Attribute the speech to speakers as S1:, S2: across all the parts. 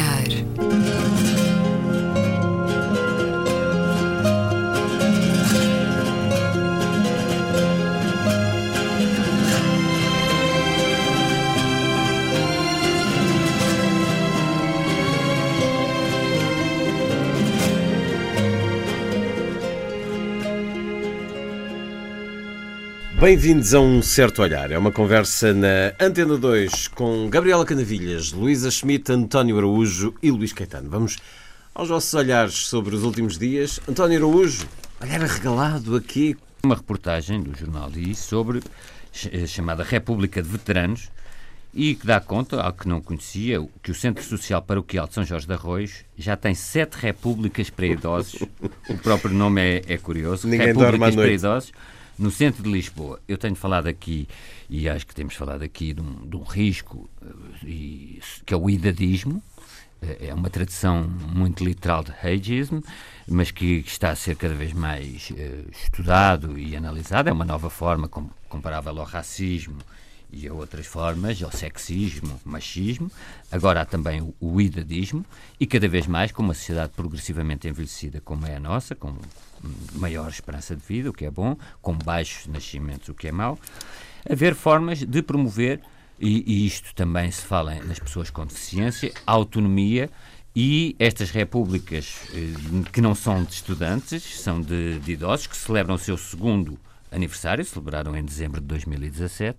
S1: olhar. Bem-vindos a Um Certo Olhar. É uma conversa na Antena 2 com Gabriela Canavilhas, Luísa Schmidt, António Araújo e Luís Caetano. Vamos aos nossos olhares sobre os últimos dias. António Araújo, olhar regalado aqui. Uma reportagem do jornal I sobre eh, chamada República de Veteranos e que dá conta, ao que não conhecia, que o Centro Social Paroquial de São Jorge de Arroios já tem sete repúblicas para idosos. o próprio nome é, é curioso. Ninguém repúblicas para idosos no centro de Lisboa. Eu tenho falado aqui, e acho que temos falado aqui, de um, de um risco eh, e, que é o idadismo. Eh, é uma tradição muito literal de ageism, mas que, que está a ser cada vez mais eh, estudado e analisado. É uma nova forma com, comparável ao racismo e a outras formas, ao sexismo, machismo, agora há também o, idadismo, e cada vez mais, com uma sociedade progressivamente envelhecida como é a nossa, com maior esperança de vida, o que é bom, com baixos nascimentos, o que é mau, haver formas de promover, e, e isto também se fala nas pessoas com deficiência, a autonomia e estas repúblicas, eh, que não são de estudantes, são de, de idosos, que celebram o seu segundo aniversário, celebraram em dezembro de 2017,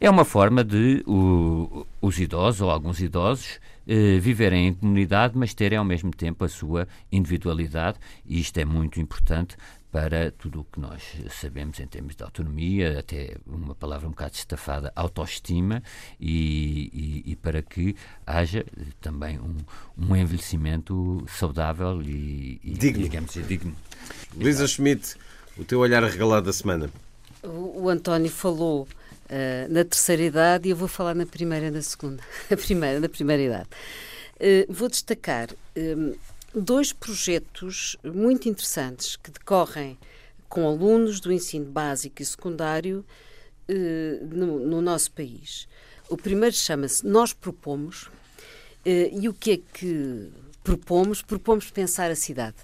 S1: é uma forma de o, os idosos ou alguns idosos eh, viverem em comunidade, mas terem ao mesmo tempo a sua individualidade, e isto é muito importante para tudo o que nós sabemos em termos de autonomia, até uma palavra um bocado estafada, autoestima, e, e, e para que haja eh, também um, um envelhecimento saudável e, e digno. digamos digno. Lisa Schmidt, o teu olhar regalado da semana.
S2: O António falou uh, na terceira idade e eu vou falar na primeira e na segunda. A primeira, na primeira idade. Uh, vou destacar um, ah, dois projetos muito interessantes que decorrem com alunos do ensino básico e secundário uh, no, no, nosso país. O primeiro chama-se Nós Propomos, e o que é que propomos, propomos pensar a cidade.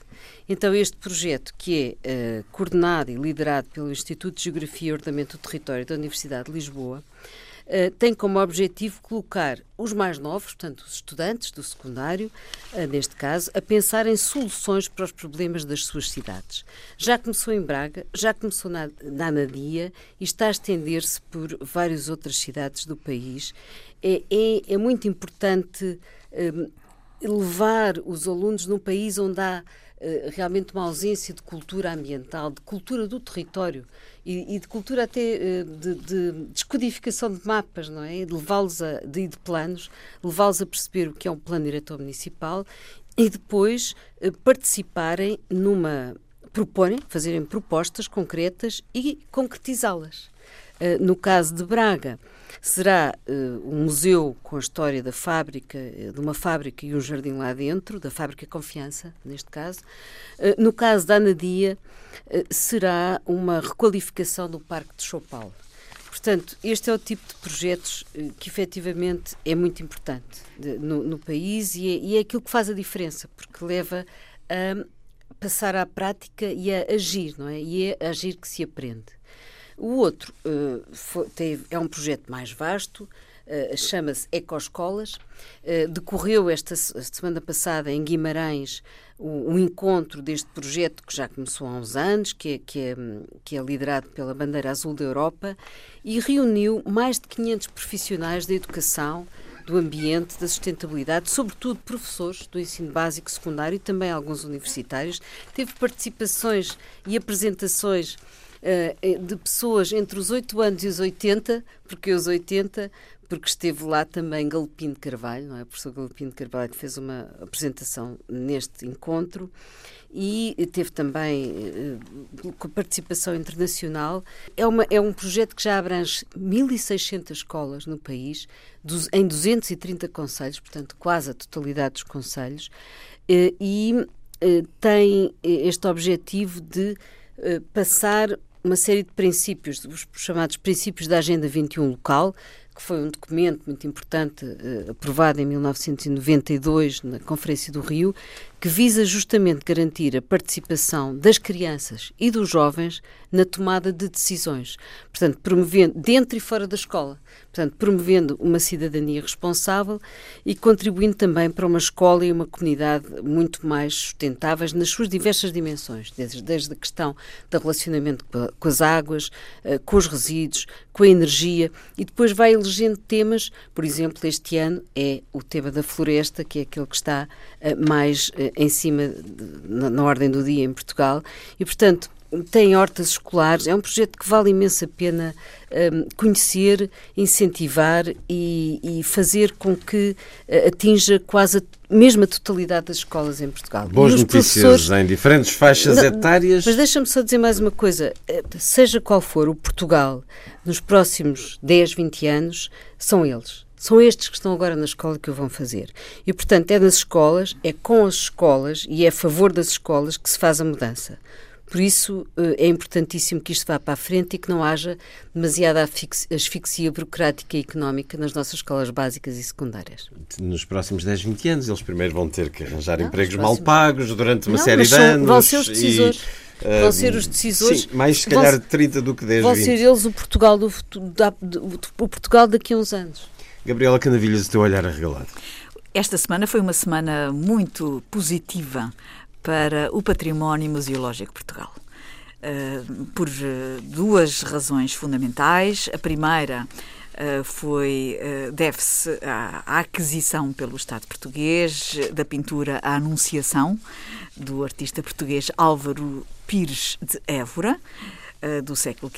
S2: Então, este projeto, que é uh, coordenado e liderado pelo Instituto de Geografia e Ordenamento do Território da Universidade de Lisboa, uh, tem como objetivo colocar os mais novos, portanto, os estudantes do secundário, uh, neste caso, a pensar em soluções para os problemas das suas cidades. Já começou em Braga, já começou na, na Anadia e está a estender-se por várias outras cidades do país. É, é, é muito importante levar os alunos num país onde há eh, realmente uma ausência de cultura ambiental, de cultura do território e, e de cultura até eh, de, de, descodificação de mapas, não é? De levá-los a de, de planos, levá-los a perceber o que é um plano diretor municipal e depois eh, participarem numa proporem, fazerem propostas concretas e concretizá-las. no caso de Braga, Será uh, um museu com a história da fábrica, eh, de uma fábrica e um jardim lá dentro, da fábrica Confiança, neste caso. Uh, no caso da Anadia, uh, será uma requalificação do Parque de Chopal. Portanto, este é o tipo de projetos que efetivamente é muito importante no, no, país e é, e é aquilo que faz a diferença, porque leva a passar à prática e a agir, não é? E é agir que se aprende. O outro uh, foi, teve, é um projeto mais vasto, uh, chama-se Ecoescolas. Uh, eh, decorreu esta semana passada em Guimarães o, o, encontro deste projeto que já começou há uns anos, que é, que, é, que é liderado pela Bandeira Azul da Europa, e reuniu mais de 500 profissionais da educação, do ambiente, da sustentabilidade, sobretudo professores do ensino básico, secundário e também alguns universitários. Teve participações e apresentações eh, eh, de pessoas entre os 8 anos e os 80, porque os 80, porque esteve lá também Galopim de Carvalho, não é? o professor Galopim de Carvalho que fez uma apresentação neste encontro e teve também eh, com participação internacional. É, uma, é um projeto que já abrange 1.600 escolas no país, em 230 conselhos, portanto quase a totalidade dos conselhos, e tem este objetivo de passar uma série de princípios, os chamados princípios da Agenda 21 local, que foi um documento muito importante eh, aprovado em 1992 na Conferência do Rio, que visa justamente garantir a participação das crianças e dos jovens na tomada de decisões, portanto, promovendo dentro e fora da escola, portanto, promovendo uma cidadania responsável e contribuindo também para uma escola e uma comunidade muito mais sustentáveis nas suas diversas dimensões, desde, desde a questão do relacionamento com as águas, eh, com os resíduos, com a energia e depois vai elegendo temas, por exemplo, este ano é o tema da floresta, que é aquele que está eh, mais eh, em cima, de, na, na ordem do dia em Portugal, e portanto tem hortas escolares, é um projeto que vale imensa pena um, conhecer, incentivar e, e, fazer com que uh, atinja quase a mesma totalidade das escolas em Portugal. Boas notícias em diferentes faixas Não, etárias. Mas deixa-me só dizer mais uma coisa. Eh, seja qual for o Portugal nos próximos 10, 20 anos, são eles são estes que estão agora na escola que o vão fazer. E, portanto, é nas escolas, é com as escolas e é a favor das escolas que se faz a mudança. Por isso eh, é importantíssimo que isto vá para a frente e que não haja demasiada asfixia burocrática e económica nas nossas escolas básicas e secundárias. Nos próximos 10, 20 anos, eles primeiro vão ter que
S1: arranjar não, empregos próximos... mal pagos durante uma não, série de anos. Vão ser os decisores. E, eh, vão ser os decisores. Sim, mais se calhar vão, 30 do que 10,
S2: vão 20. Vão ser eles o Portugal, do, da, do, o Portugal daqui a uns anos. Gabriela Canavilhas, o teu olhar arregalado.
S3: Esta semana foi uma semana muito positiva para o património museológico Portugal. Uh, por uh, duas razões fundamentais. A primeira uh, foi uh, deve-se à, à, aquisição pelo Estado português da pintura A Anunciação do artista português Álvaro Pires de Évora uh, do século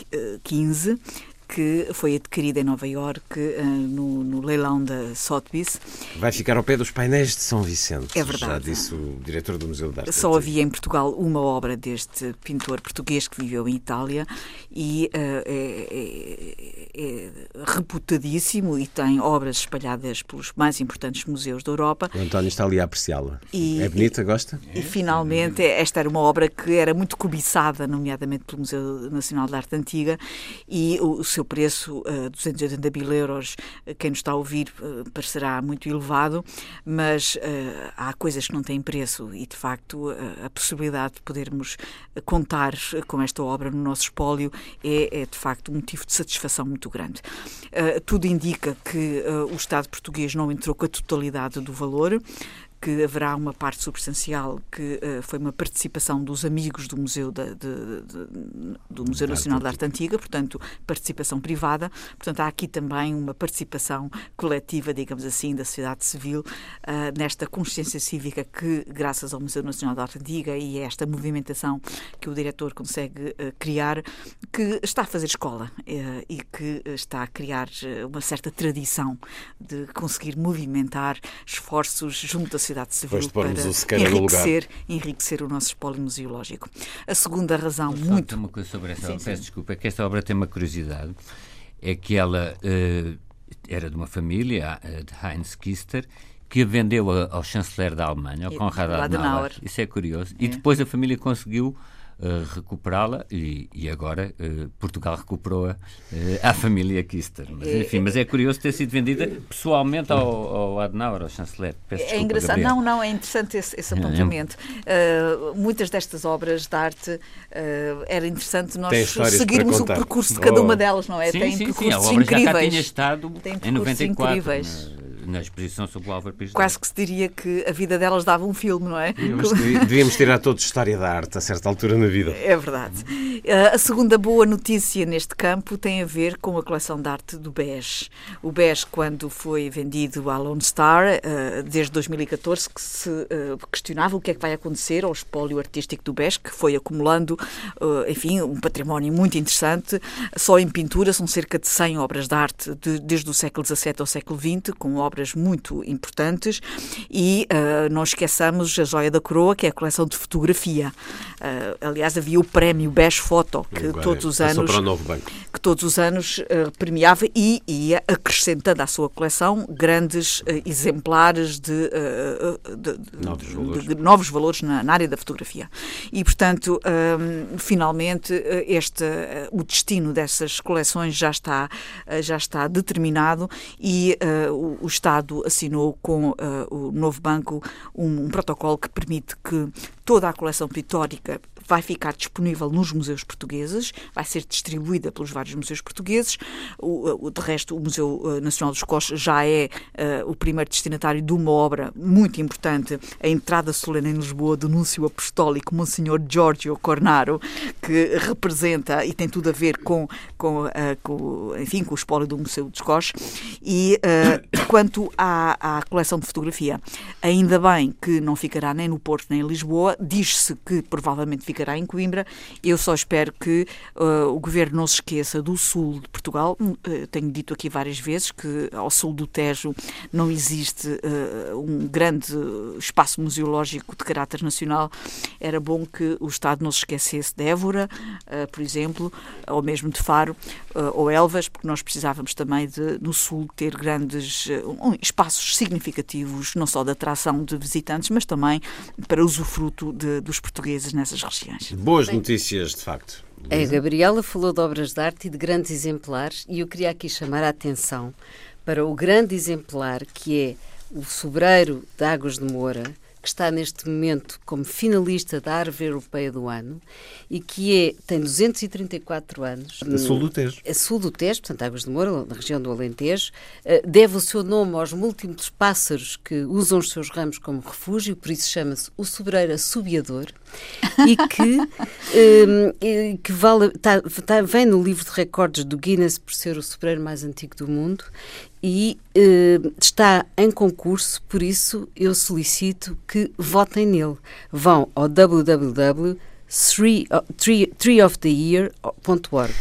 S3: XV que foi adquirida em Nova Iorque eh, no, no, leilão da Sotheby's. Vai ficar ao pé dos painéis de São Vicente. É verdade. Já disse o diretor do Museu da Arte. Só havia em Portugal uma obra deste pintor português que viveu em Itália e uh, é, é, é, reputadíssimo e tem obras espalhadas pelos mais importantes museus da Europa. O António está ali a apreciá-la. É bonita, gosta? E finalmente é. esta era uma obra que era muito cobiçada, nomeadamente pelo Museu Nacional de Arte Antiga e o seu o preço, uh, eh, 280 mil euros, eh, quem nos está a ouvir uh, parecerá muito elevado, mas uh, há coisas que não têm preço e, de facto, a, a possibilidade de podermos contar com esta obra no nosso espólio é, é de facto, um motivo de satisfação muito grande. tudo indica que o Estado português não entrou com a totalidade do valor, que haverá uma parte substancial que uh, foi uma participação dos amigos do Museu, da, de, de, do Museu Nacional de Arte Antiga, portanto, participação privada. Portanto, há aqui também uma participação coletiva, digamos assim, da sociedade civil uh, nesta consciência cívica que, graças ao Museu Nacional de Arte Antiga e a esta movimentação que o diretor consegue uh, criar, que está a fazer escola e que está a criar uma certa tradição de conseguir movimentar esforços junto à sociedade Universidade de Sevilha para enriquecer, enriquecer o nosso espólio museológico. A segunda razão, Vou muito... uma coisa sobre essa sim, obra, peço desculpa, é que esta obra tem uma curiosidade,
S1: é que ela uh, era de uma família, uh, de Heinz Kister, que a vendeu ao chanceler da Alemanha, ao Konrad Adenauer. Isso é curioso. É. E depois a família conseguiu eh, recuperá-la e, e, agora uh, Portugal recuperou-a eh, à família Kister. Mas, enfim, mas é curioso ter sido vendida pessoalmente ao, ao Adenauer, ao chanceler. Peço é desculpa, é engraçado. Gabriel. Não, não, é interessante esse,
S2: esse é, é apontamento. muitas destas obras de arte era interessante nós seguirmos o percurso de cada uma oh. delas, não é? Sim,
S1: Tem sim, percursos sim, incríveis. A obra já cá tinha estado Tem em 94. Incríveis. Mas na exposição sobre o Álvaro Pires Quase que se diria que a vida delas dava um filme, não é? Devíamos, devíamos tirar todos História da Arte a certa altura na vida. É verdade. Eh, a segunda boa notícia neste campo tem a ver com a coleção de arte do BES.
S2: O BES, quando foi vendido à Lone Star, eh, desde 2014, que se eh, questionava o que é que vai acontecer ao espólio artístico do BES, que foi acumulando, enfim, um património muito interessante. Só em pintura são cerca de 100 obras de arte de, desde o século XVII ao século XX, com obras obras muito importantes e uh, não esqueçamos a Joia da Coroa, que é a coleção de fotografia. Uh, aliás, havia o prémio Best Photo, que Agora todos os anos que todos os anos uh, premiava e ia acrescentando à sua coleção grandes exemplares de, de, novos, valores. de novos valores, na, na, área da fotografia. E, portanto, finalmente, este, o destino dessas coleções já está, já está determinado e uh, os Estado assinou com uh, o novo banco um, um protocolo que permite que toda a coleção pictórica vai ficar disponível nos museus portugueses, vai ser distribuída pelos vários museus portugueses. O, o de resto, o Museu eh, Nacional dos Coches já é uh, o primeiro destinatário de uma obra muito importante, a entrada solene em Lisboa do Núncio Apostólico Monsenhor Giorgio Cornaro, que representa e tem tudo a ver com, com, uh, com enfim, com o espólio do Museu dos Coches. E uh, quanto à, à coleção de fotografia, ainda bem que não ficará nem no Porto nem em Lisboa, diz-se que provavelmente ficará em Coimbra. Eu só espero que uh, o governo não se esqueça do sul de Portugal. Uh, tenho dito aqui várias vezes que ao sul do Tejo não existe uh, um grande espaço museológico de caráter nacional. Era bom que o Estado não se esquecesse de Évora, por exemplo, ou mesmo de Faro ou Elvas, porque nós precisávamos também de, no sul ter grandes espaços significativos, não só de atração de visitantes, mas também para usufruto de, dos portugueses nessas regiões.
S1: Boas Bem, notícias, de facto. A Gabriela falou de obras de arte e de grandes exemplares, e eu queria aqui chamar a atenção para o grande exemplar
S2: que é o Sobreiro de Águas de Moura, que está neste momento como finalista da Árvore Europeia do Ano e que é, tem 234 anos.
S1: A sul do Tejo. A sul do Tejo, portanto, Águas de Moura, na região do Alentejo. Eh, deve o seu nome aos múltiplos pássaros que usam os seus ramos como
S2: refúgio, por isso chama-se o Sobreiro Subiador e que, ehm, que vale, tá, tá, vem no livro de recordes do Guinness por ser o sobreiro mais antigo do mundo e eh, está em concurso, por isso eu solicito que votem nele. Vão ao www.treeoftheyear.org.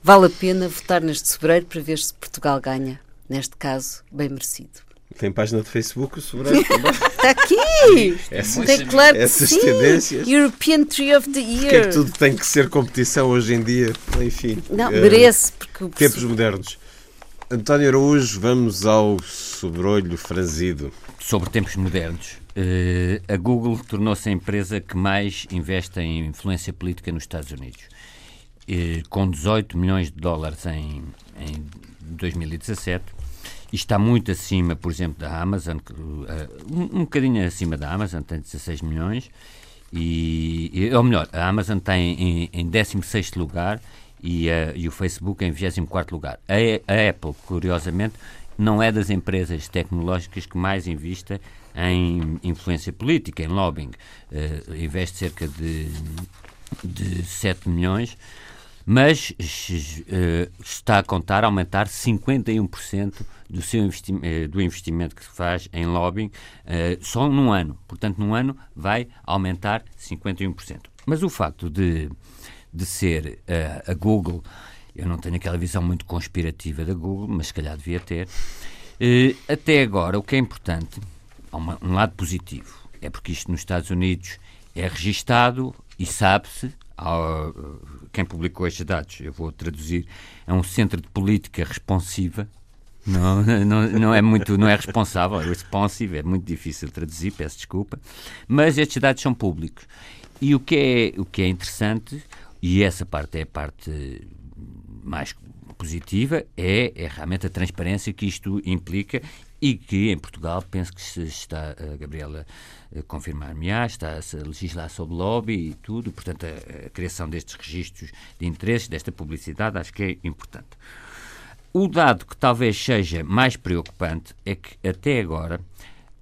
S2: Vale a pena votar neste fevereiro para ver se Portugal ganha. Neste caso, bem merecido. Tem página de Facebook sobre Está aqui! Essas, é tem é claro que essas sim. tendências. European Tree of the Year. Porque é
S1: que tudo tem que ser competição hoje em dia? Enfim. Não, eh, merece. Porque tempos modernos. António Araújo, vamos ao sobrolho franzido. Sobre tempos modernos, eh, a Google tornou-se a empresa que mais investe em influência política nos Estados Unidos. Eh, com 18 milhões de dólares em, em 2017, e está muito acima, por exemplo, da Amazon, eh, um, um bocadinho acima da Amazon, tem 16 milhões, e, ou melhor, a Amazon está em, em, em 16 lugar e, a, eh, e o Facebook em 24 lugar. A, a Apple, curiosamente, não é das empresas tecnológicas que mais invista em influência política, em lobbying. Uh, investe cerca de, de 7 milhões, mas uh, está a contar aumentar 51% do, seu investimento, do investimento que se faz em lobbying uh, só num ano. Portanto, num ano vai aumentar 51%. Mas o facto de de ser uh, a Google. Eu não tenho aquela visão muito conspirativa da Google, mas se calhar devia ter. Uh, até agora, o que é importante, há uma, um lado positivo, é porque isto nos Estados Unidos é registado e sabe-se, eh, quem publicou estes dados, eu vou traduzir, é um centro de política responsiva. Não, não, não é muito, não é responsável, é responsive, é muito difícil traduzir, peço desculpa, mas estes dados são públicos. E o que é, o que é interessante e essa parte é a parte mais positiva, é, é realmente a transparência que isto implica e que em Portugal, penso que se está, a Gabriela confirmar-me-á, está a legislar sobre lobby e tudo, portanto, a, a, criação destes registros de interesses, desta publicidade, acho que é importante. O dado que talvez seja mais preocupante é que até agora,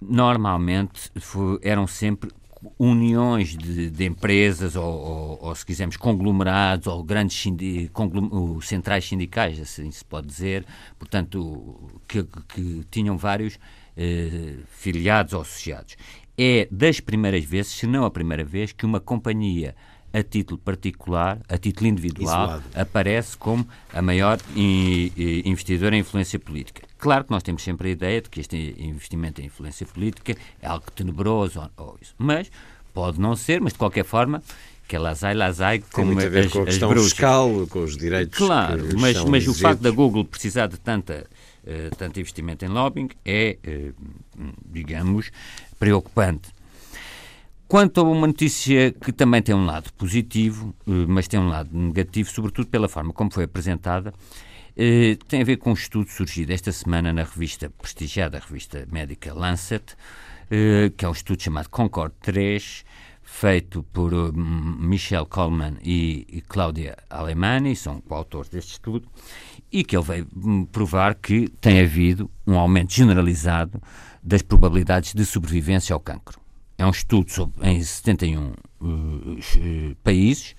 S1: normalmente, foi, eram sempre uniões de, de empresas ou, ou, ou, se quisermos, conglomerados ou grandes centrais sindicais, assim se pode dizer, portanto, que, que tinham vários eh, filiados ou associados. É das primeiras vezes, se não a primeira vez, que uma companhia a título particular, a título individual, Isolado. aparece como a maior investidora em influência política. Claro que nós temos sempre a ideia de que este investimento em influência política é algo tenebroso ou isso, mas pode não ser, mas de qualquer forma que é lazai, lazai, como Tem muito a ver com a questão bruxas. fiscal, com os direitos Claro, mas, mas o facto da Google precisar de tanta, uh, tanto investimento em lobbying é, uh, digamos, preocupante. Quanto a uma notícia que também tem um lado positivo, eh, mas tem um lado negativo, sobretudo pela forma como foi apresentada, eh, tem a ver com um estudo surgido esta semana na revista prestigiada, a revista médica Lancet, eh, que é um estudo chamado Concord 3, feito por Michel Coleman e, e Cláudia Alemani, são coautores deste estudo, e que ele veio hum, provar que tem havido um aumento generalizado das probabilidades de sobrevivência ao cancro. É um estudo sobre, em 71 uh, eh, eh, países,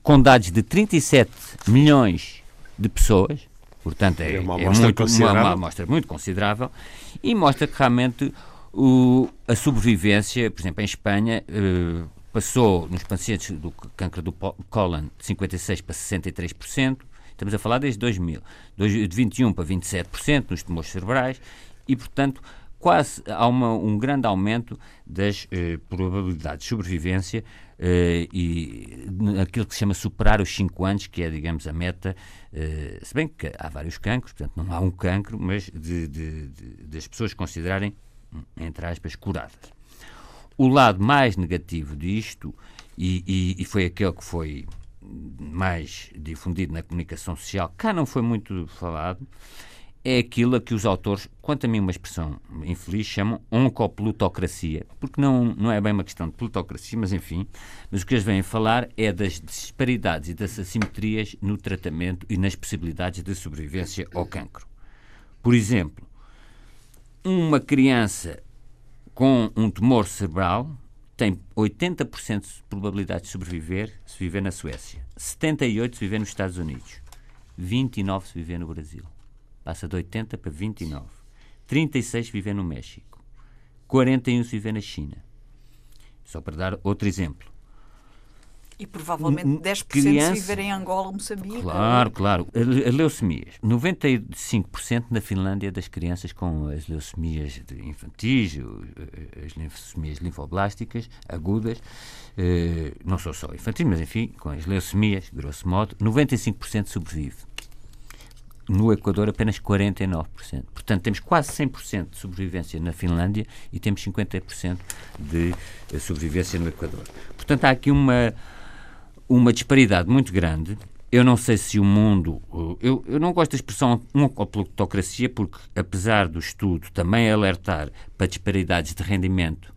S1: com dados de 37 milhões de pessoas, portanto é, é, uma, é amostra é muito, uma, uma amostra muito considerável, e mostra que realmente o, a sobrevivência, por exemplo, em Espanha, uh, passou nos pacientes do câncer do cólon de 56% para 63%, estamos a falar desde 2000, de 21% para 27% nos tumores cerebrais, e, portanto, quase há uma, um grande aumento das eh, probabilidades de sobrevivência eh, e aquilo que se chama superar os 5 anos, que é, digamos, a meta, eh, se bem que há vários cancros, portanto não há um cancro, mas de, de, de, das pessoas considerarem, entre aspas, curadas. O lado mais negativo disto, e, e, e foi aquele que foi mais difundido na comunicação social, cá não foi muito falado, é aquilo a que os autores, quanto a mim uma expressão infeliz, chamam oncoplutocracia, porque não, não é bem uma questão de plutocracia, mas enfim, mas o que eles vêm falar é das disparidades e das assimetrias no tratamento e nas possibilidades de sobrevivência ao cancro. Por exemplo, uma criança com um tumor cerebral tem 80% de probabilidade de sobreviver se viver na Suécia, 78% se viver nos Estados Unidos, 29% se viver no Brasil passa de 80 para 29. 36 vivem no México. 41 se vivem na China. Só para dar outro exemplo. E provavelmente 10% hum, hum, se viverem em Angola, Moçambique. Claro, claro. As leucemias. 95% na Finlândia das crianças com as leucemias infantis, eh, as leucemias linfoblásticas agudas, eh, não são só infantis, mas enfim, com as leucemias, grosso modo, 95% sobrevive no Equador apenas 49%. Portanto, temos quase 100% de sobrevivência na Finlândia e temos 50% de eh, sobrevivência no Equador. Portanto, há aqui uma, uma disparidade muito grande. Eu não sei se o mundo. Eh, eu, eu não gosto da expressão plutocracia, porque, apesar do estudo também alertar para disparidades de rendimento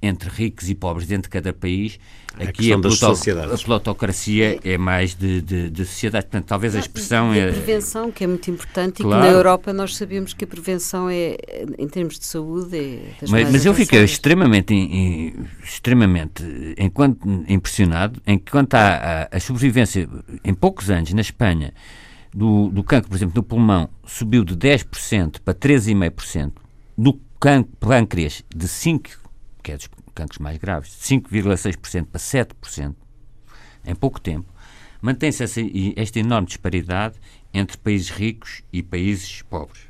S1: entre ricos e pobres dentro de cada país, é aqui a, a, pluto, a plutocracia é mais de, de, de sociedade. Portanto,
S2: talvez a expressão e, é. A prevenção, que é muito importante, claro. e que na Europa nós sabemos que a prevenção é, em termos de saúde, é das Mas,
S1: mas eu fiquei extremamente, extremamente enquanto, impressionado enquanto há a, a sobrevivência em poucos anos na Espanha do, do cancro, por exemplo, no pulmão, subiu de 10% para 13,5%, do pâncreas de 5% que é dos cancros mais graves, de 5,6% para 7% em pouco tempo, mantém-se esta enorme disparidade entre países ricos e países pobres.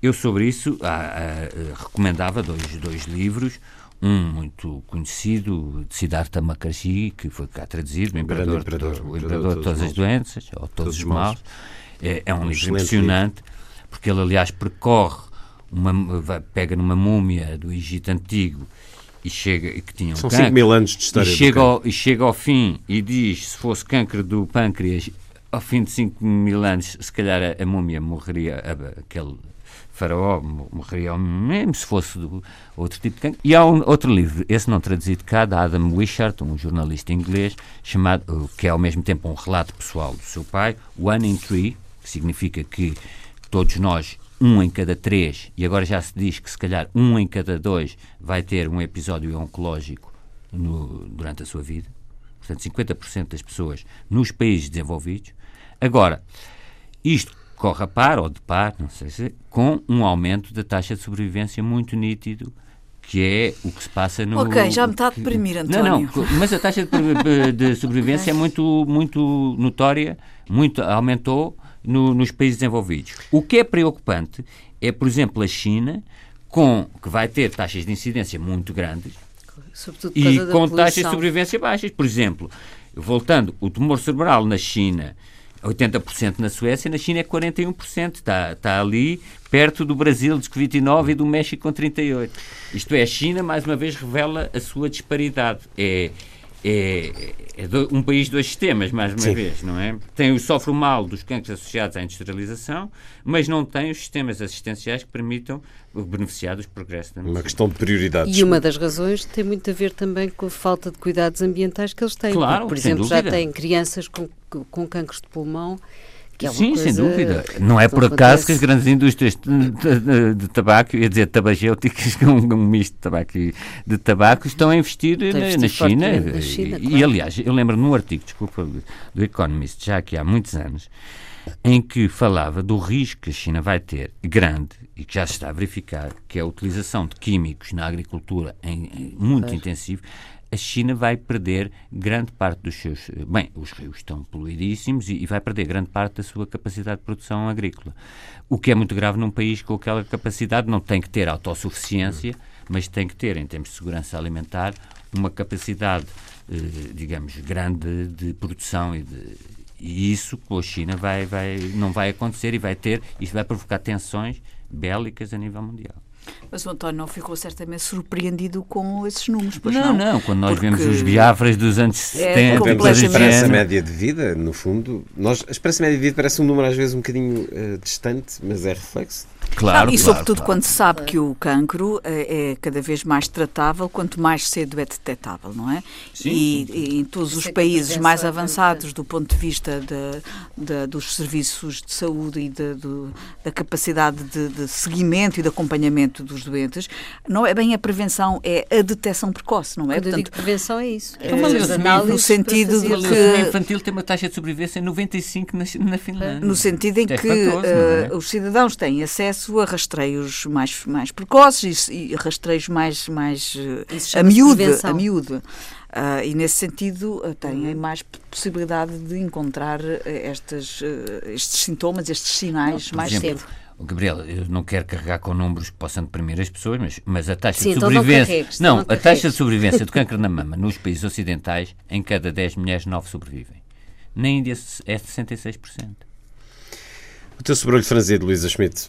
S1: Eu, sobre isso, recomendava dois, dois livros. Um muito conhecido, de Siddhartha Mukherjee, que foi cá traduzido, o Imperador, imperador, imperador de Todas as Doenças, ou Todos os Males. É, é, um, um livro impressionante, livro. porque ele, aliás, percorre, uma, pega numa múmia do Egito Antigo e chega e que tinham São cancro, 5 mil anos de história. E chega, ao, e chega ao fim e diz: se fosse câncer do pâncreas, ao fim de 5 mil anos, se calhar a, a múmia morreria, a, aquele faraó morreria mesmo se fosse do outro tipo de câncer E há um, outro livro, esse não traduzido cá, da Adam Wishart, um jornalista inglês, chamado, que é ao mesmo tempo um relato pessoal do seu pai, One in Three, que significa que todos nós um em cada três, e agora já se diz que se calhar um em cada dois vai ter um episódio oncológico no, durante a sua vida. Portanto, 50% das pessoas nos países desenvolvidos. Agora, isto corre a par ou de par, não sei se, com um aumento da taxa de sobrevivência muito nítido que é o que se passa no...
S2: Ok, já me está a deprimir, António. Não, não, mas a taxa de, sobrevivência é muito, muito notória, muito, aumentou no, nos países desenvolvidos.
S1: O que é preocupante é, por exemplo, a China, com, que vai ter taxas de incidência muito grandes e com taxas de sobrevivência baixas. Por exemplo, voltando, o tumor cerebral na China 80% na Suécia, na China é 41%. Está, está ali perto do Brasil, dos 29 e do México com 38. Isto é, a China mais uma vez revela a sua disparidade. É, é, é do, um país de dois sistemas, mais uma Sim. vez, não é? Tem, sofre o mal dos cancros associados à industrialização, mas não tem os sistemas assistenciais que permitam beneficiar dos progressos da medicina. Uma questão de prioridades. E uma das razões tem muito a ver também com a falta de cuidados ambientais que eles têm.
S2: Claro, porque, por exemplo, dúvida. já têm crianças com, com cancros de pulmão que é uma Sim, coisa... sem dúvida. Não é por acaso que as grandes indústrias de, tabaco, ia dizer tabagéuticas, é um, um misto de tabaco e de tabaco,
S1: estão a investir, na, China. na, China. E, claro. e aliás, eu lembro num artigo, desculpa, do Economist, já aqui há muitos anos, em que falava do risco que a China vai ter, grande, e que já se está a verificar, que é a utilização de químicos na agricultura em, em muito claro. intensivo, a China vai perder grande parte dos seus. Bem, os rios estão poluidíssimos e, e, vai perder grande parte da sua capacidade de produção agrícola. O que é muito grave num país com aquela capacidade, não tem que ter autossuficiência, mas tem que ter, em termos de segurança alimentar, uma capacidade, eh, digamos, grande de produção e de. E isso com a China vai, vai, não vai acontecer e vai ter, isso vai provocar tensões bélicas a nível mundial.
S2: Mas o António não ficou certamente surpreendido com esses números, pois não? Não, não. Quando nós Porque... vemos os biafras dos anos 70... É, completamente... A
S1: esperança média de vida, no fundo... Nós, a esperança média de vida parece um número às vezes um bocadinho uh, distante, mas é reflexo
S2: Claro, e claro, sobretudo claro. quando se sabe que o cancro é, é cada vez mais tratável, quanto mais cedo é detectável, não é? Sim, e, sim. e em todos os é países mais avançados do ponto de vista de, de, dos serviços de saúde e de, da capacidade de, seguimento e de acompanhamento dos doentes, não é bem a prevenção, é a detecção precoce, não é? Quando Portanto, prevenção é isso. É, uma leucemia, no sentido de que...
S1: A infantil tem uma taxa de sobrevivência em 95 na, na é. Finlândia. No sentido em é que, é é? uh, os cidadãos têm acesso acesso a rastreios mais, mais precoces e, e rastreios mais, mais eh, a miúdo. A
S2: miúdo. Uh, ah, e nesse sentido uh, têm uhum. mais possibilidade de encontrar eh, estas, estes sintomas, estes sinais não, mais exemplo, cedo. Gabriel, eu não quero carregar com números que possam deprimir as pessoas, mas, mas a taxa Sim, de sobrevivência.
S1: Então não, então não, não a taxa de sobrevivência do câncer na mama nos países ocidentais, em cada 10 mulheres, 9 sobrevivem. Na Índia é 66%. O teu sobrolho franzido, Luísa Schmidt,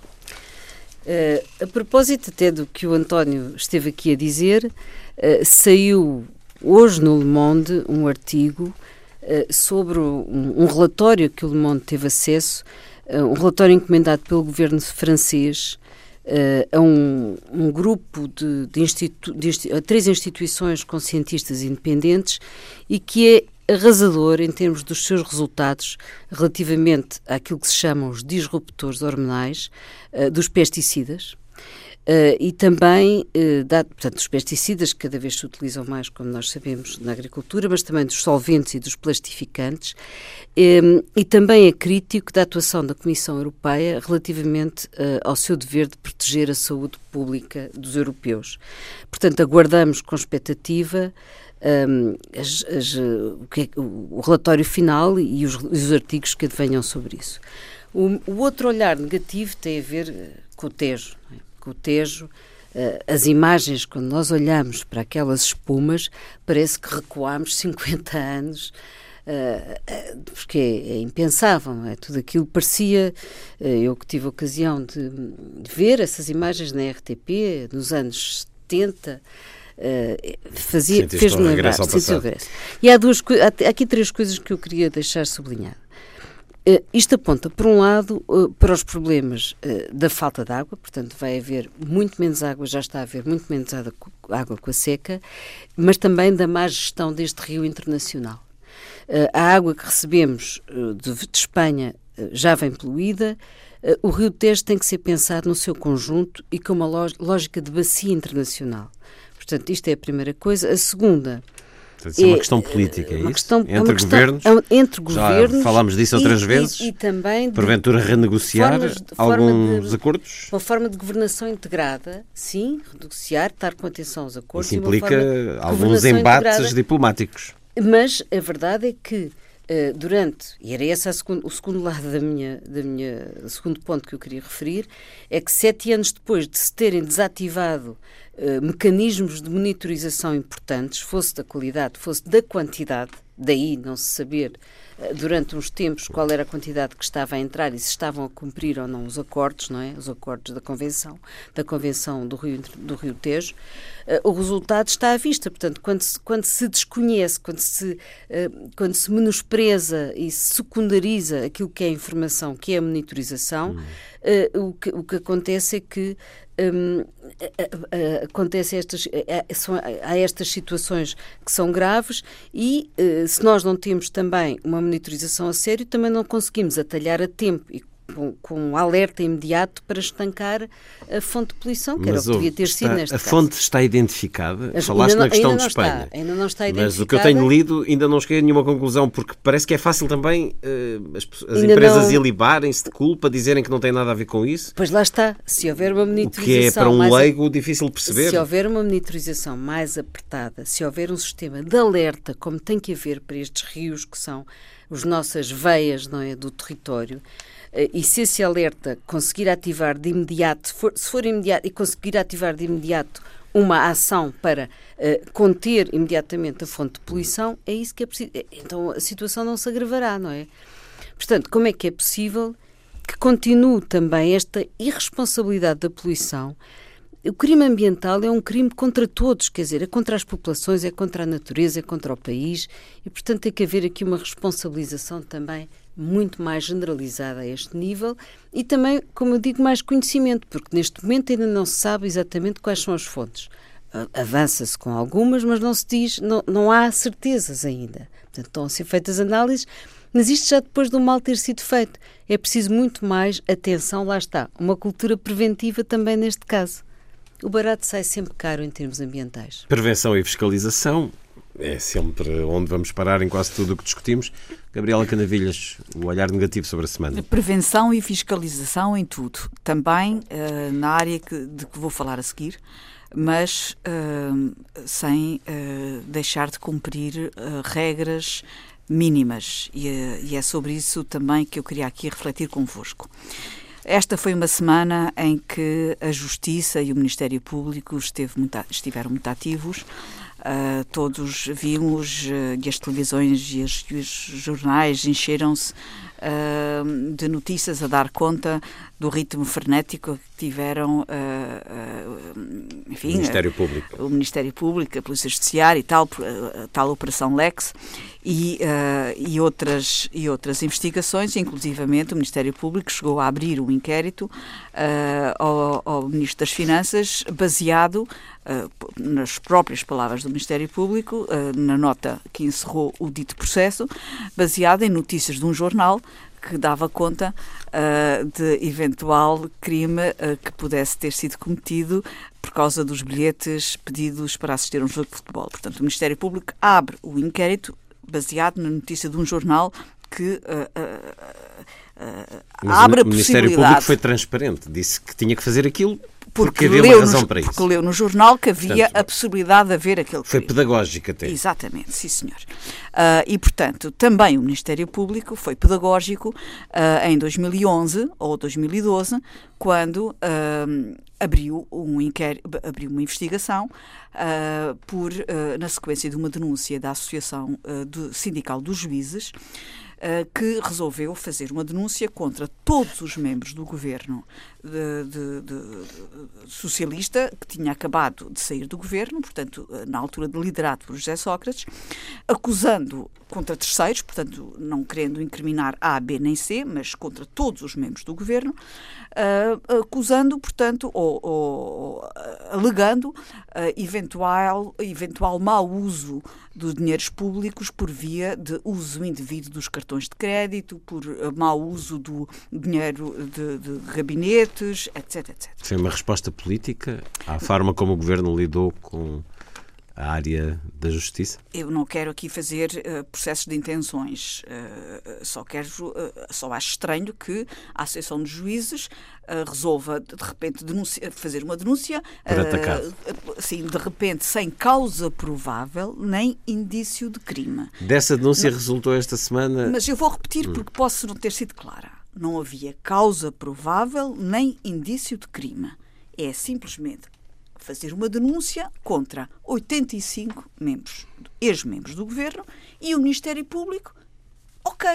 S1: Uh, a propósito até do que o António esteve aqui a dizer, uh, saiu hoje no Le Monde um artigo uh, sobre um, um, relatório que o Le Monde teve acesso,
S2: um relatório encomendado pelo governo francês a um, um, grupo de, de, institu de, a três instituições com cientistas independentes e que é arrasador em termos dos seus resultados relativamente àquilo que se chamam os disruptores hormonais uh, dos pesticidas. Uh, e também, uh, portanto, dos pesticidas que cada vez se utilizam mais, como nós sabemos, na agricultura, mas também dos solventes e dos plastificantes, um, e também é crítico da atuação da Comissão Europeia relativamente uh, ao seu dever de proteger a saúde pública dos europeus. Portanto, aguardamos com expectativa um, as, as, o, que é, o, relatório final e os, os, artigos que advenham sobre isso. O, o, outro olhar negativo tem a ver eh, com o Tejo. É? Com o Tejo, uh, as imagens, quando nós olhamos para aquelas espumas, parece que recuámos 50 anos. Eh, porque é, é, impensável, não é? Tudo aquilo parecia. eu que tive a ocasião de, de, ver essas imagens na RTP nos anos 70, eh, fazia, fez-me lembrar. E há, duas, há aqui três coisas que eu queria deixar sublinhado. Uh, eh, isto aponta, por um lado, uh, para os problemas uh, da falta de água, portanto, vai haver muito menos água, já está a haver muito menos água, com a seca, mas também da má gestão deste rio internacional. a água que recebemos de, de Espanha já vem poluída. O Rio Tejo tem que ser pensado no seu conjunto e com uma lógica de bacia internacional. Portanto, isto é a primeira coisa. A segunda. Isso é, uma é, questão política, é uma isso? Questão, entre é uma governos? É entre governos. Já falámos disso outras e, vezes. E, e, também.
S1: De, porventura, renegociar de, alguns de, acordos? Uma forma de governação integrada, sim, renegociar, estar com atenção aos acordos. Isso implica alguns embates integrada. diplomáticos. Mas a verdade é que eh, durante, e era esse segundo, o segundo lado da minha, da minha segundo ponto que eu queria referir, é que sete anos depois de se terem desativado eh, mecanismos de monitorização importantes, fosse da qualidade, fosse da quantidade,
S2: daí não se saber eh, durante uns tempos qual era a quantidade que estava a entrar e se estavam a cumprir ou não os acordos, não é? Os acordos da Convenção, da Convenção do Rio, do Rio Tejo. Eh, o resultado está à vista, portanto, quando se, quando se desconhece, quando se, quando se menospreza e se secundariza aquilo que é a informação, que é a monitorização, hum. o, que, o que acontece é que hum, acontece estas, eh, eh, eh, há estas situações que são graves e se nós não temos também uma monitorização a sério, também não conseguimos atalhar a tempo e com, um alerta imediato para estancar a fonte de poluição, que mas, era o que devia ter
S1: está,
S2: sido nesta. a
S1: caso. fonte está identificada, As, falaste não, na questão de Espanha. Está, ainda não está identificada. Mas o que eu tenho lido ainda não cheguei a nenhuma conclusão, porque parece que é fácil também uh, as, as empresas não... ilibarem-se de culpa, dizerem que não tem nada a ver com isso.
S2: Pois lá está, se houver uma monitorização... O que é para um leigo difícil de perceber. Se houver uma monitorização mais apertada, se houver um sistema de alerta, como tem que haver para estes rios que são as nossas veias não é, do território, eh, e se esse alerta conseguir ativar de imediato, for, se for imediato e conseguir ativar de imediato uma ação para uh, conter imediatamente a fonte de poluição, é isso que é preciso. Eh, então a situação não se agravará, não é? Portanto, como é que é possível que continue também esta irresponsabilidade da poluição? O crime ambiental é um crime contra todos, quer dizer, é contra as populações, é contra a natureza, é contra o país e, portanto, tem que haver aqui uma responsabilização também muito mais generalizada a este nível e também, como eu digo, mais conhecimento, porque neste momento ainda não se sabe exatamente quais são as fontes. Avança-se com algumas, mas não se diz, não, não há certezas ainda. Portanto, estão a ser feitas análises, mas isto já depois do mal ter sido feito. É preciso muito mais atenção, lá está. Uma cultura preventiva também neste caso. O barato sai sempre caro em termos ambientais.
S1: Prevenção e fiscalização é sempre onde vamos parar em quase tudo o que discutimos. Gabriela Canavilhas, o olhar negativo sobre a semana.
S3: Prevenção e fiscalização em tudo. Também uh, na área que, de que vou falar a seguir, mas uh, sem uh, deixar de cumprir regras mínimas. E, e é sobre isso também que eu queria aqui refletir convosco. Esta foi uma semana em que a Justiça e o Ministério Público muito, estiveram muito ativos Uh, todos vimos uh, ah, que as televisões e, as, e os jornais encheram-se uh, de notícias a dar conta do ritmo frenético que tiveram
S1: enfim, o, Ministério Público. o Ministério Público, a Polícia Judiciária e tal, tal Operação Lex e, e, outras, e outras investigações, inclusivamente o Ministério Público chegou a abrir um inquérito ao, ao Ministro das Finanças
S3: baseado eh, nas próprias palavras do Ministério Público, eh, na nota que encerrou o dito processo, baseada em notícias de um jornal que dava conta eh, de eventual crime que pudesse ter sido cometido por causa dos bilhetes pedidos para assistir a um jogo de futebol. Portanto, o Ministério Público abre o inquérito baseado na notícia de um jornal que uh, abre a possibilidade. O Ministério Público foi transparente, disse que tinha que fazer aquilo porque, porque, leu, nos, porque leu no jornal que havia portanto, a possibilidade de haver aquele crime. Foi pedagógico até. Exatamente, sim senhor. Uh, e, portanto, também o Ministério Público foi pedagógico uh, em 2011 ou 2012, quando uh, abriu, um inquérito, abriu uma investigação por, na sequência de uma denúncia da Associação do Sindical dos Juízes, eh, que resolveu fazer uma denúncia contra todos os membros do governo de, de, de, socialista, que tinha acabado de sair do governo, portanto, eh, na altura de liderado por José Sócrates, acusando contra terceiros, portanto, não querendo incriminar A, B nem C, mas contra todos os membros do governo, eh, acusando, portanto, ou, ou alegando eventual, eventual mau uso dos dinheiros públicos por via de uso indevido dos cartões de crédito, por eh, mau uso do dinheiro de, de gabinetes, etc, etc.
S1: Foi uma resposta política à forma como o governo lidou com a área da justiça? Eu não quero aqui fazer uh, processos de intenções. Uh, só quero, uh, só acho estranho que a Associação de Juízes resolva de repente denuncia, fazer uma denúncia, sim, de repente sem causa provável nem indício de crime. Dessa denúncia não, resultou esta semana. Mas eu vou repetir hum. porque posso não ter sido clara. Não havia causa provável nem indício de crime.
S2: É simplesmente fazer uma denúncia contra 85 membros, ex-membros do governo e o Ministério Público. Ok,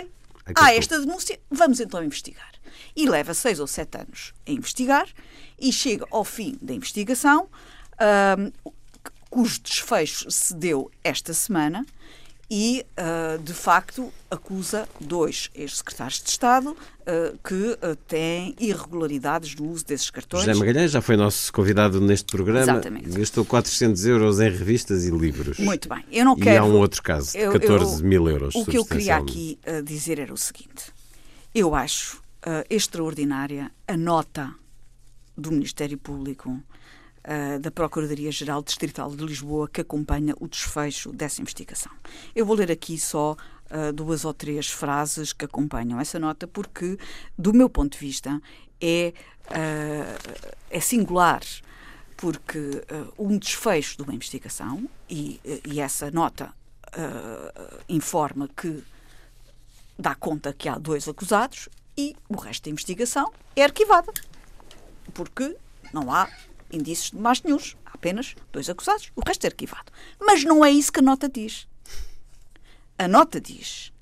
S2: há ah, esta denúncia, vamos então investigar. E leva seis ou sete anos a investigar e chega ao fim da investigação, um, ah, cujo desfecho se deu esta semana, e, uh, de facto, acusa dois ex-secretários de Estado uh, que uh, têm irregularidades no uso desses cartões.
S1: José Magalhães já foi nosso convidado neste programa. Exatamente. Gastou 400 euros em revistas e livros. Muito bem. Eu não quero... E há um outro caso, de 14 eu, eu, mil euros. O que eu queria aqui dizer era o seguinte. Eu acho extraordinária a nota do Ministério Público uh, da Procuradoria-Geral Distrital de Lisboa que acompanha o desfecho dessa investigação.
S2: Eu vou ler aqui só uh, duas ou três frases que acompanham essa nota, porque, do meu ponto de vista, é, uh, é singular porque uh, um desfecho de uma investigação, e, e essa nota uh, informa que dá conta que há dois acusados, e o resto da investigação é arquivada, porque não há indícios de mais nenhum. apenas dois acusados. O resto é arquivado. Mas não é isso que a nota diz. A nota diz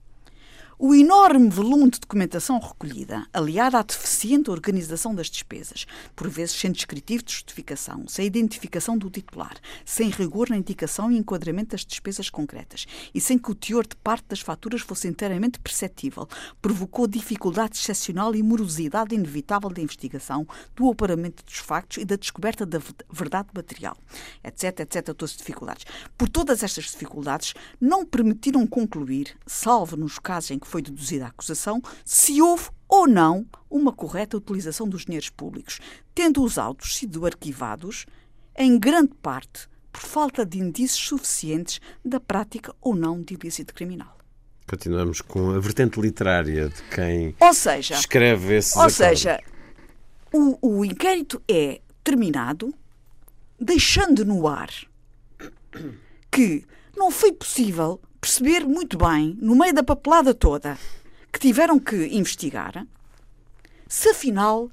S2: o enorme volume de documentação recolhida, aliado à deficiente organização das despesas, por vezes sem descritivo de justificação, sem identificação do titular, sem rigor na indicação e enquadramento das despesas concretas e sem que o teor de parte das faturas fosse inteiramente perceptível, provocou dificuldade excepcional e morosidade inevitável da investigação, do operamento dos factos e da descoberta da verdade material, etc, etc, todas as dificuldades. Por todas estas dificuldades, não permitiram concluir, salvo nos casos em que que foi deduzida a acusação, se houve ou não uma correta utilização dos dinheiros públicos, tendo os autos sido arquivados, em grande parte, por falta de indícios suficientes da prática ou não de ilícito criminal.
S1: Continuamos com a vertente literária de quem ou seja, escreve esse Ou acordos. seja, o, o inquérito é terminado deixando no ar que não foi possível perceber muito bem, no meio da papelada toda, que tiveram que investigar,
S2: se afinal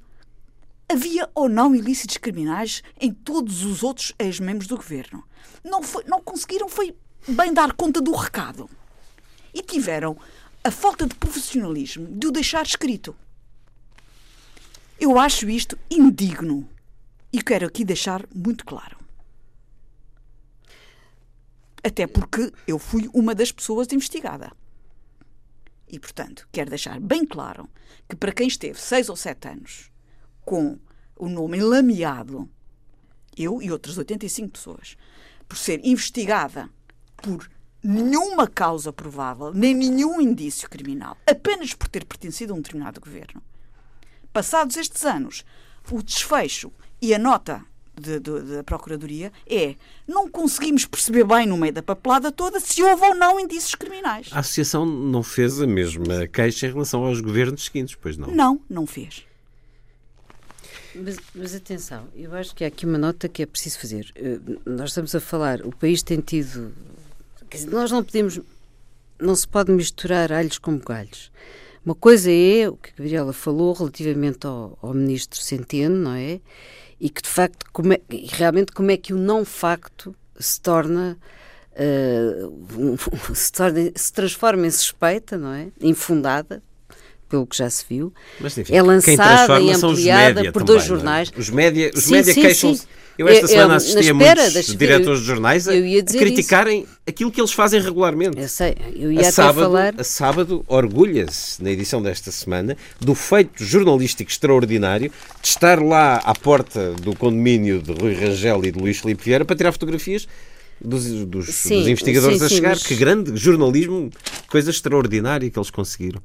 S2: havia ou não ilícitos criminais em todos os outros ex-membros do governo. Não, foi, não conseguiram, foi bem dar conta do recado. E tiveram a falta de profissionalismo de o deixar escrito. Eu acho isto indigno e quero aqui deixar muito claro. Até porque eu fui uma das pessoas investigada. E, portanto, quero deixar bem claro que para quem esteve seis ou sete anos com o nome lameado, eu e outras 85 pessoas, por ser investigada por nenhuma causa provável, nem nenhum indício criminal, apenas por ter pertencido a um determinado governo. Passados estes anos, o desfecho e a nota de, de, da Procuradoria é não conseguimos perceber bem no meio da papelada toda se houve ou não indícios criminais.
S1: A Associação não fez a mesma queixa em relação aos governos seguintes, pois não? Não, não fez.
S2: Mas, mas, atenção, eu acho que há aqui uma nota que é preciso fazer. Eh, nós estamos a falar, o país tem tido. Dizer, nós não podemos. Não se pode misturar alhos com bocalhos. Uma coisa é o que a Gabriela falou relativamente ao, ao ministro Centeno, não é? e que de facto como é, realmente como é que o não facto se torna uh, se, torna, se transforma em suspeita, não é? Infundada, pelo que já se viu.
S1: Mas, enfim, é lançada e ampliada média por também, dois é? jornais. Os média, os sim, média queixam-se eu esta eu, é, é, semana assisti a muitos diretores de jornais a, criticarem isso. aquilo que eles fazem regularmente. Eu sei, eu ia a até sábado, falar... A sábado orgulha-se, na edição desta semana, do feito jornalístico extraordinário de estar lá à porta do condomínio de Rui Rangel e de Luís Felipe Vieira para tirar fotografias dos, dos, sim, dos investigadores sim, sim, a chegar. Mas... Que grande jornalismo, coisa extraordinária que eles conseguiram.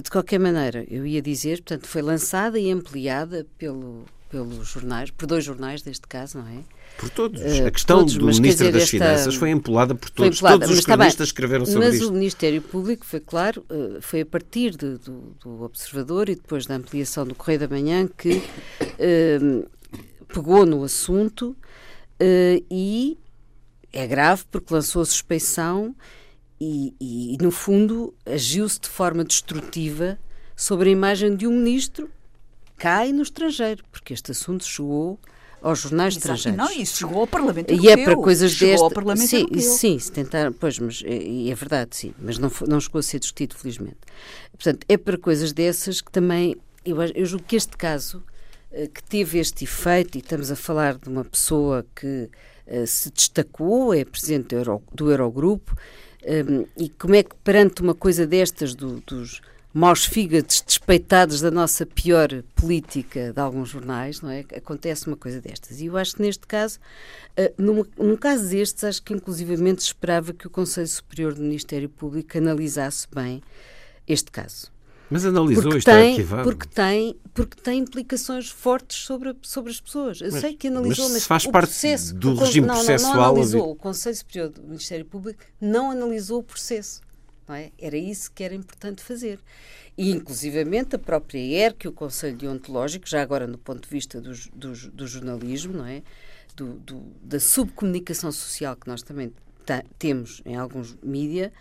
S2: De qualquer maneira, eu ia dizer, portanto, foi lançada e ampliada pelo, pelos jornais, por dois jornais neste caso, não é? Por todos. Uh, a questão todos, do Ministro dizer, das Finanças foi empolada por todos. Empolada, todos os jornalistas escreveram sobre mas isto. Mas o Ministério Público, foi claro, uh, foi a partir de, do, do, Observador e depois da ampliação do Correio da Manhã que uh, pegou no assunto e é grave porque lançou a suspeição e, e, no fundo, agiu-se de forma destrutiva sobre a imagem de um ministro cá e no estrangeiro, porque este assunto chegou aos jornais Exato. estrangeiros. Não, isso chegou ao Parlamento Europeu. E é para coisas dessas sim, Sim, se tentar... Pois, mas é, é verdade, sim. Mas não, não chegou a ser discutido, felizmente. Portanto, é para coisas dessas que também... Eu, eu julgo que este caso, eh, que teve este efeito, e estamos a falar de uma pessoa que eh, se destacou, é presidente do, Euro, do Eurogrupo, um, ehm, e como é que perante uma coisa destas do, dos maus fígados despeitados da nossa pior política de alguns jornais, não é? Acontece uma coisa destas. E eu acho que neste caso, uh, eh, num, num caso destes, acho que inclusivamente esperava que o Conselho Superior do Ministério Público analisasse bem este caso.
S1: Mas analisou porque isto tem, arquivado. Porque tem, porque tem implicações fortes sobre, sobre as pessoas. Eu mas, sei que analisou, mas, mas faz o parte processo, do o, regime processual. Não, não analisou. O Conselho Superior do Ministério Público não analisou o processo. É? Era isso que era importante fazer.
S2: E, inclusivamente, a própria ER, que é o Conselho Deontológico, já agora no ponto de vista do, do, do jornalismo, não é? Do, do, da subcomunicação social que nós também temos em alguns mídia,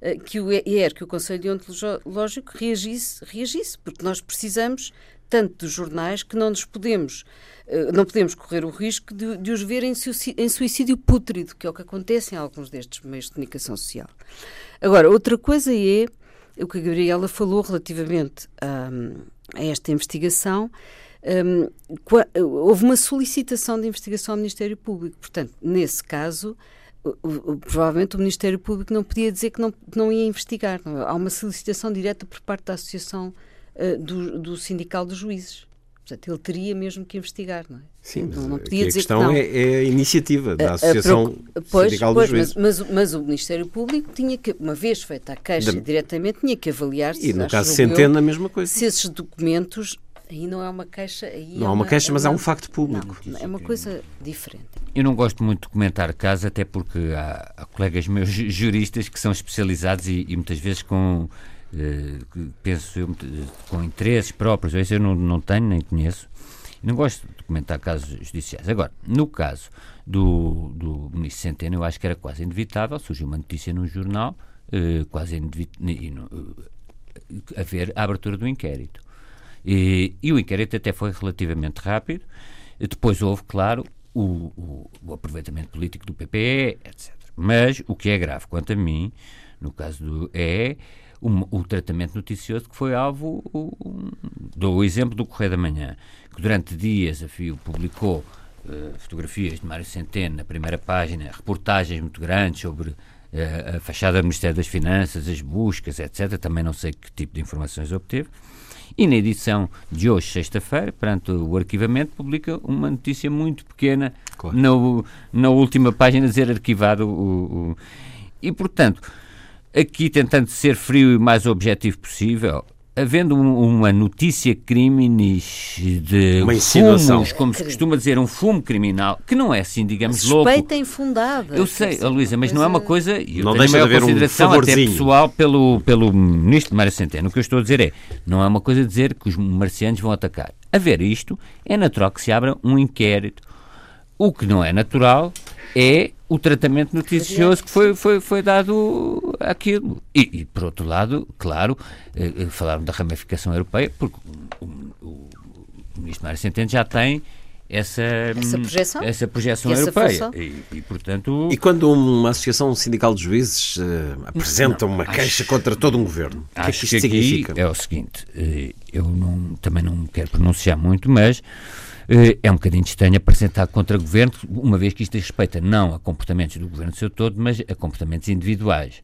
S2: eh, que o ER, que o Conselho Deontológico, reagisse, reagisse, porque nós precisamos tanto dos jornais que não nos podemos, eh, não podemos correr o risco de, de os ver em suicídio, em suicídio pútrido, que é o que acontece em alguns destes meios de comunicação social. Agora, outra coisa é o que a Gabriela falou relativamente um, a esta investigação. Um, houve uma solicitação de investigação ao Ministério Público. Portanto, nesse caso, o, o, provavelmente o Ministério Público não podia dizer que não, não ia investigar. Há uma solicitação direta por parte da Associação uh, do, do Sindical dos Juízes. Portanto, ele teria mesmo que investigar, não é?
S1: Sim, mas não, não podia a dizer questão que não. É, é a iniciativa da Associação a, a,
S2: pois, Sindical pois, Juízes. Mas, mas, mas, o Ministério Público tinha que, uma vez feita a queixa da... diretamente, tinha que avaliar se... E no caso Centeno, a mesma coisa. Se esses documentos... Aí não é uma queixa... Aí não é uma, uma queixa, é mas é um facto público. Não, é uma coisa diferente. Eu não gosto muito de comentar casos, até porque há, há colegas meus juristas que são especializados e, e muitas vezes com eh, penso eu, eh, com interesses próprios, esse eu não, não tenho, nem conheço,
S1: não gosto de comentar casos judiciais. Agora, no caso do, do ministro Centeno, eu acho que era quase inevitável, surgiu uma notícia num jornal, eh, quase inevitável, haver a abertura do inquérito. E, e, o inquérito até foi relativamente rápido, depois houve, claro, o, o, o aproveitamento político do PPE, etc. Mas o que é grave, quanto a mim, no caso do é o tratamento noticioso que foi alvo. Um, dou o exemplo do Correio da Manhã, que durante dias a FIO publicou uh, fotografias de Mário Centeno na primeira página, reportagens muito grandes sobre uh, a fachada do Ministério das Finanças, as buscas, etc. Também não sei que tipo de informações obteve. E na edição de hoje, sexta-feira, perante o arquivamento, publica uma notícia muito pequena claro. na, na última página, dizer arquivado o, o e, portanto, Aqui, tentando ser frio e mais objetivo possível, havendo um, uma notícia criminis de uma fumos, como se costuma dizer, um fumo criminal, que não é assim, digamos,
S2: louco. Suspeita infundada. Eu sei, Luísa, mas não é uma coisa... Eu não deixa de haver consideração um
S1: até pessoal pelo, pelo ministro Mário Centeno. O que eu estou a dizer é, não é uma coisa dizer que os marcianos vão atacar. A ver isto, é natural que se abra um inquérito. O que não é natural é o tratamento noticioso que foi, foi, foi dado àquilo. E, e por outro lado, claro, eh, eh, falaram da ramificação europeia, porque o, o, o ministro Mário Centeno já tem essa, essa projeção, essa projeção essa europeia. E, e, portanto... e quando uma associação sindical de juízes uh, apresenta não, uma acho, queixa contra todo um governo, o que é que isto que significa? É o seguinte, eu não, também não quero pronunciar muito, mas eh, é um bocadinho estranho apresentar contra o governo, uma vez que isto respeita não a comportamentos do governo seu todo, mas a comportamentos individuais.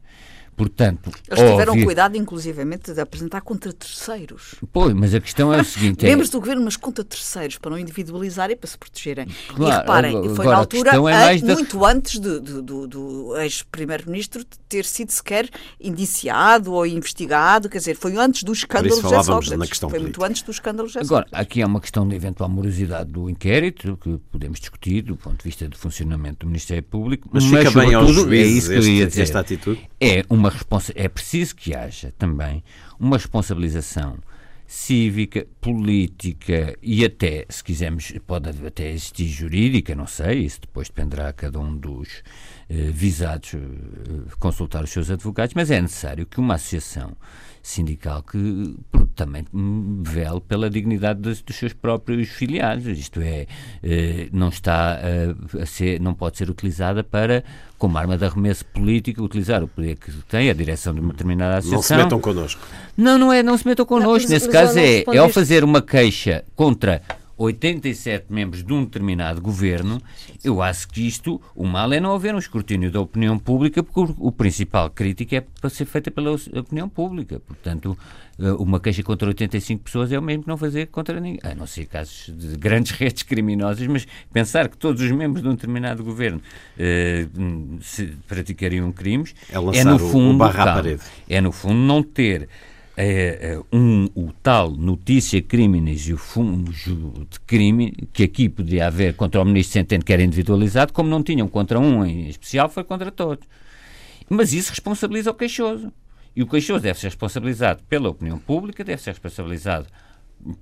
S1: Portanto,
S2: Eles tiveram óbvio... cuidado, inclusivamente, de apresentar contra terceiros. Pois, mas a questão é o seguinte... É- Membros do governo, mas contra terceiros, para não individualizar e para se protegerem. Claro, e reparem, agora, foi na altura, é a, muito antes do ex-primeiro-ministro ter sido sequer indiciado ou investigado, quer dizer, foi antes do escândalo Por isso José Na questão foi política. muito antes do escândalo José
S1: Agora, Sócrates. aqui há uma questão de eventual morosidade do inquérito, que podemos discutir do ponto de vista do funcionamento do Ministério Público, mas, mas fica bem aos juízes é isso que eu ia dizer. esta atitude? É, uma responsa é preciso que haja também uma responsabilização cívica, política e até, se quisermos, pode até existir jurídica, não sei, isso depois dependerá a cada um dos eh, visados eh, consultar os seus advogados, mas é necessário que uma associação sindical que eh, também vele pela dignidade dos, dos, seus próprios filiados, isto é, não está a ser, não pode ser utilizada para, como arma de arremesso político, utilizar o poder que tem a direção de uma determinada associação. Não se metam connosco. Não, não é, não se metam connosco. Não, mas, Nesse mas caso é, é ao fazer uma queixa contra 87 membros de um determinado governo, eu acho que isto, o mal é não haver um escrutínio da opinião pública, porque o, principal crítico é para ser feita pela opinião pública. Portanto, eh, uma queixa contra 85 pessoas é o mesmo que não fazer contra ninguém, a não ser casos de grandes redes criminosas, mas pensar que todos os membros de um determinado governo eh, hum, praticariam crimes é, é no fundo. O barra à parede. É no fundo não ter é, é, um, o tal notícia crimes e o fungo de crime que aqui podia haver contra o ministro Centeno, que era individualizado, como não tinham contra um em especial, foi contra todos. Mas isso responsabiliza o queixoso. E o queixoso deve ser responsabilizado pela opinião pública, deve ser responsabilizado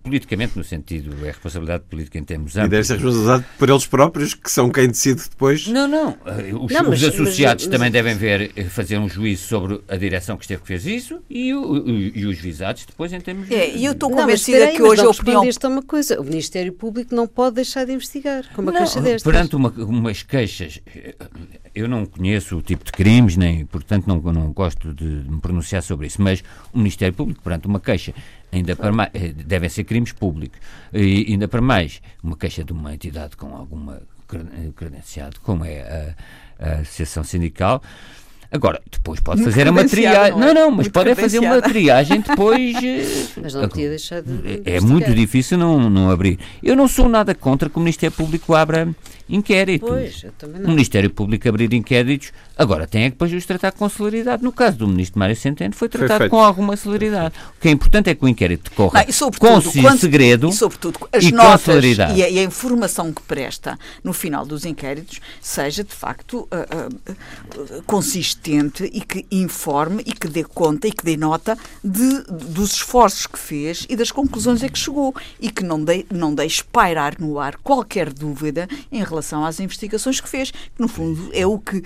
S1: politicamente, no sentido, é responsabilidade política em termos amplos. E deve ser responsabilidade por eles próprios, que são quem decide depois. Não, não. Eh, os, não, mas, os associados mas, mas, também devem ver, eh, fazer um juízo sobre a direção que esteve que fez isso e, o, e os visados depois em termos.
S2: É, e eu estou convencida não, aí, que hoje a opinião. Mas uma coisa: o Ministério Público não pode deixar de investigar, como não, queixa destas. Perante uma,
S1: umas queixas, eh, eu não conheço o tipo de crimes, nem, portanto, não, não gosto de me pronunciar sobre isso, mas o Ministério Público, perante uma queixa Ainda para mais, eh, devem ser crimes públicos. E ainda para mais, uma queixa de uma entidade com alguma eh, credenciado, como é a, a Associação Sindical, Agora, depois pode muito fazer uma triagem. Não, é? não, não, mas muito pode é fazer uma triagem depois. Eh, mas não podia deixar de. É, é muito difícil não, não abrir. Eu não sou nada contra que o Ministério Público abra inquéritos. Pois, eu também não. O Ministério Público abrir inquéritos, agora tem é que depois os tratar com celeridade. No caso do Ministro Mário Centeno, foi tratado com alguma celeridade. O que é importante é que o inquérito decorra com quando, segredo e, sobretudo, as e notas com celeridade. E a, e a, informação que presta no final dos inquéritos seja, de facto, uh, uh, consistente e que informe e que dê conta e que dê nota de, dos esforços que fez e das conclusões a que chegou
S2: e que não, de, não deixe pairar no ar qualquer dúvida em relação relação às investigações que fez, que no fundo é o que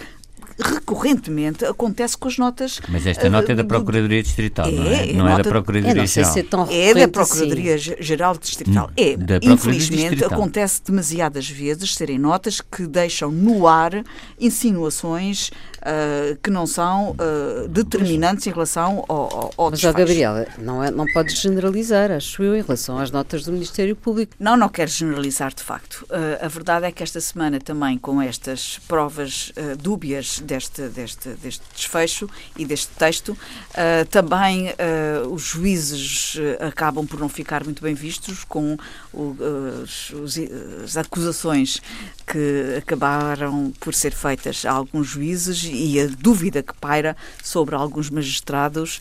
S2: recorrentemente acontece com as notas. Mas esta eh, nota é da Procuradoria Distrital, é, não é? Não é, é da Procuradoria Geral. É, é, assim. hum, é da Procuradoria assim. Geral Distrital. É, infelizmente, Distrital. acontece demasiadas vezes serem notas que deixam no ar insinuações Uh, que não são uh, determinantes em relação ao, ao, ao Mas, ó, Gabriela, não, é, não podes generalizar, acho eu, em relação às notas do Ministério Público. Não, não quero generalizar, de facto. Uh, a verdade é que esta semana também, com estas provas dúbias deste, deste, deste desfecho e deste texto. Uh, também uh, os juízes ah, acabam por não ficar muito bem vistos com o, os, os, as acusações que acabaram por ser feitas a alguns juízes e a dúvida que paira sobre alguns magistrados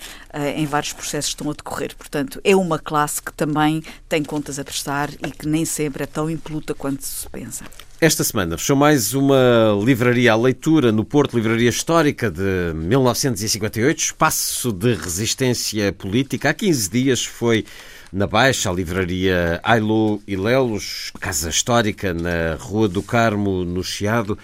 S2: em vários processos que estão a decorrer. Portanto, é uma classe que também tem contas a prestar e que nem sempre é tão impoluta quanto se pensa.
S1: Esta semana fechou mais uma livraria à leitura no Porto, livraria histórica de 1958, espaço de resistência política. Há 15 dias foi na Baixa, a livraria Ailo e Lelos, casa histórica na Rua do Carmo, no Chiado.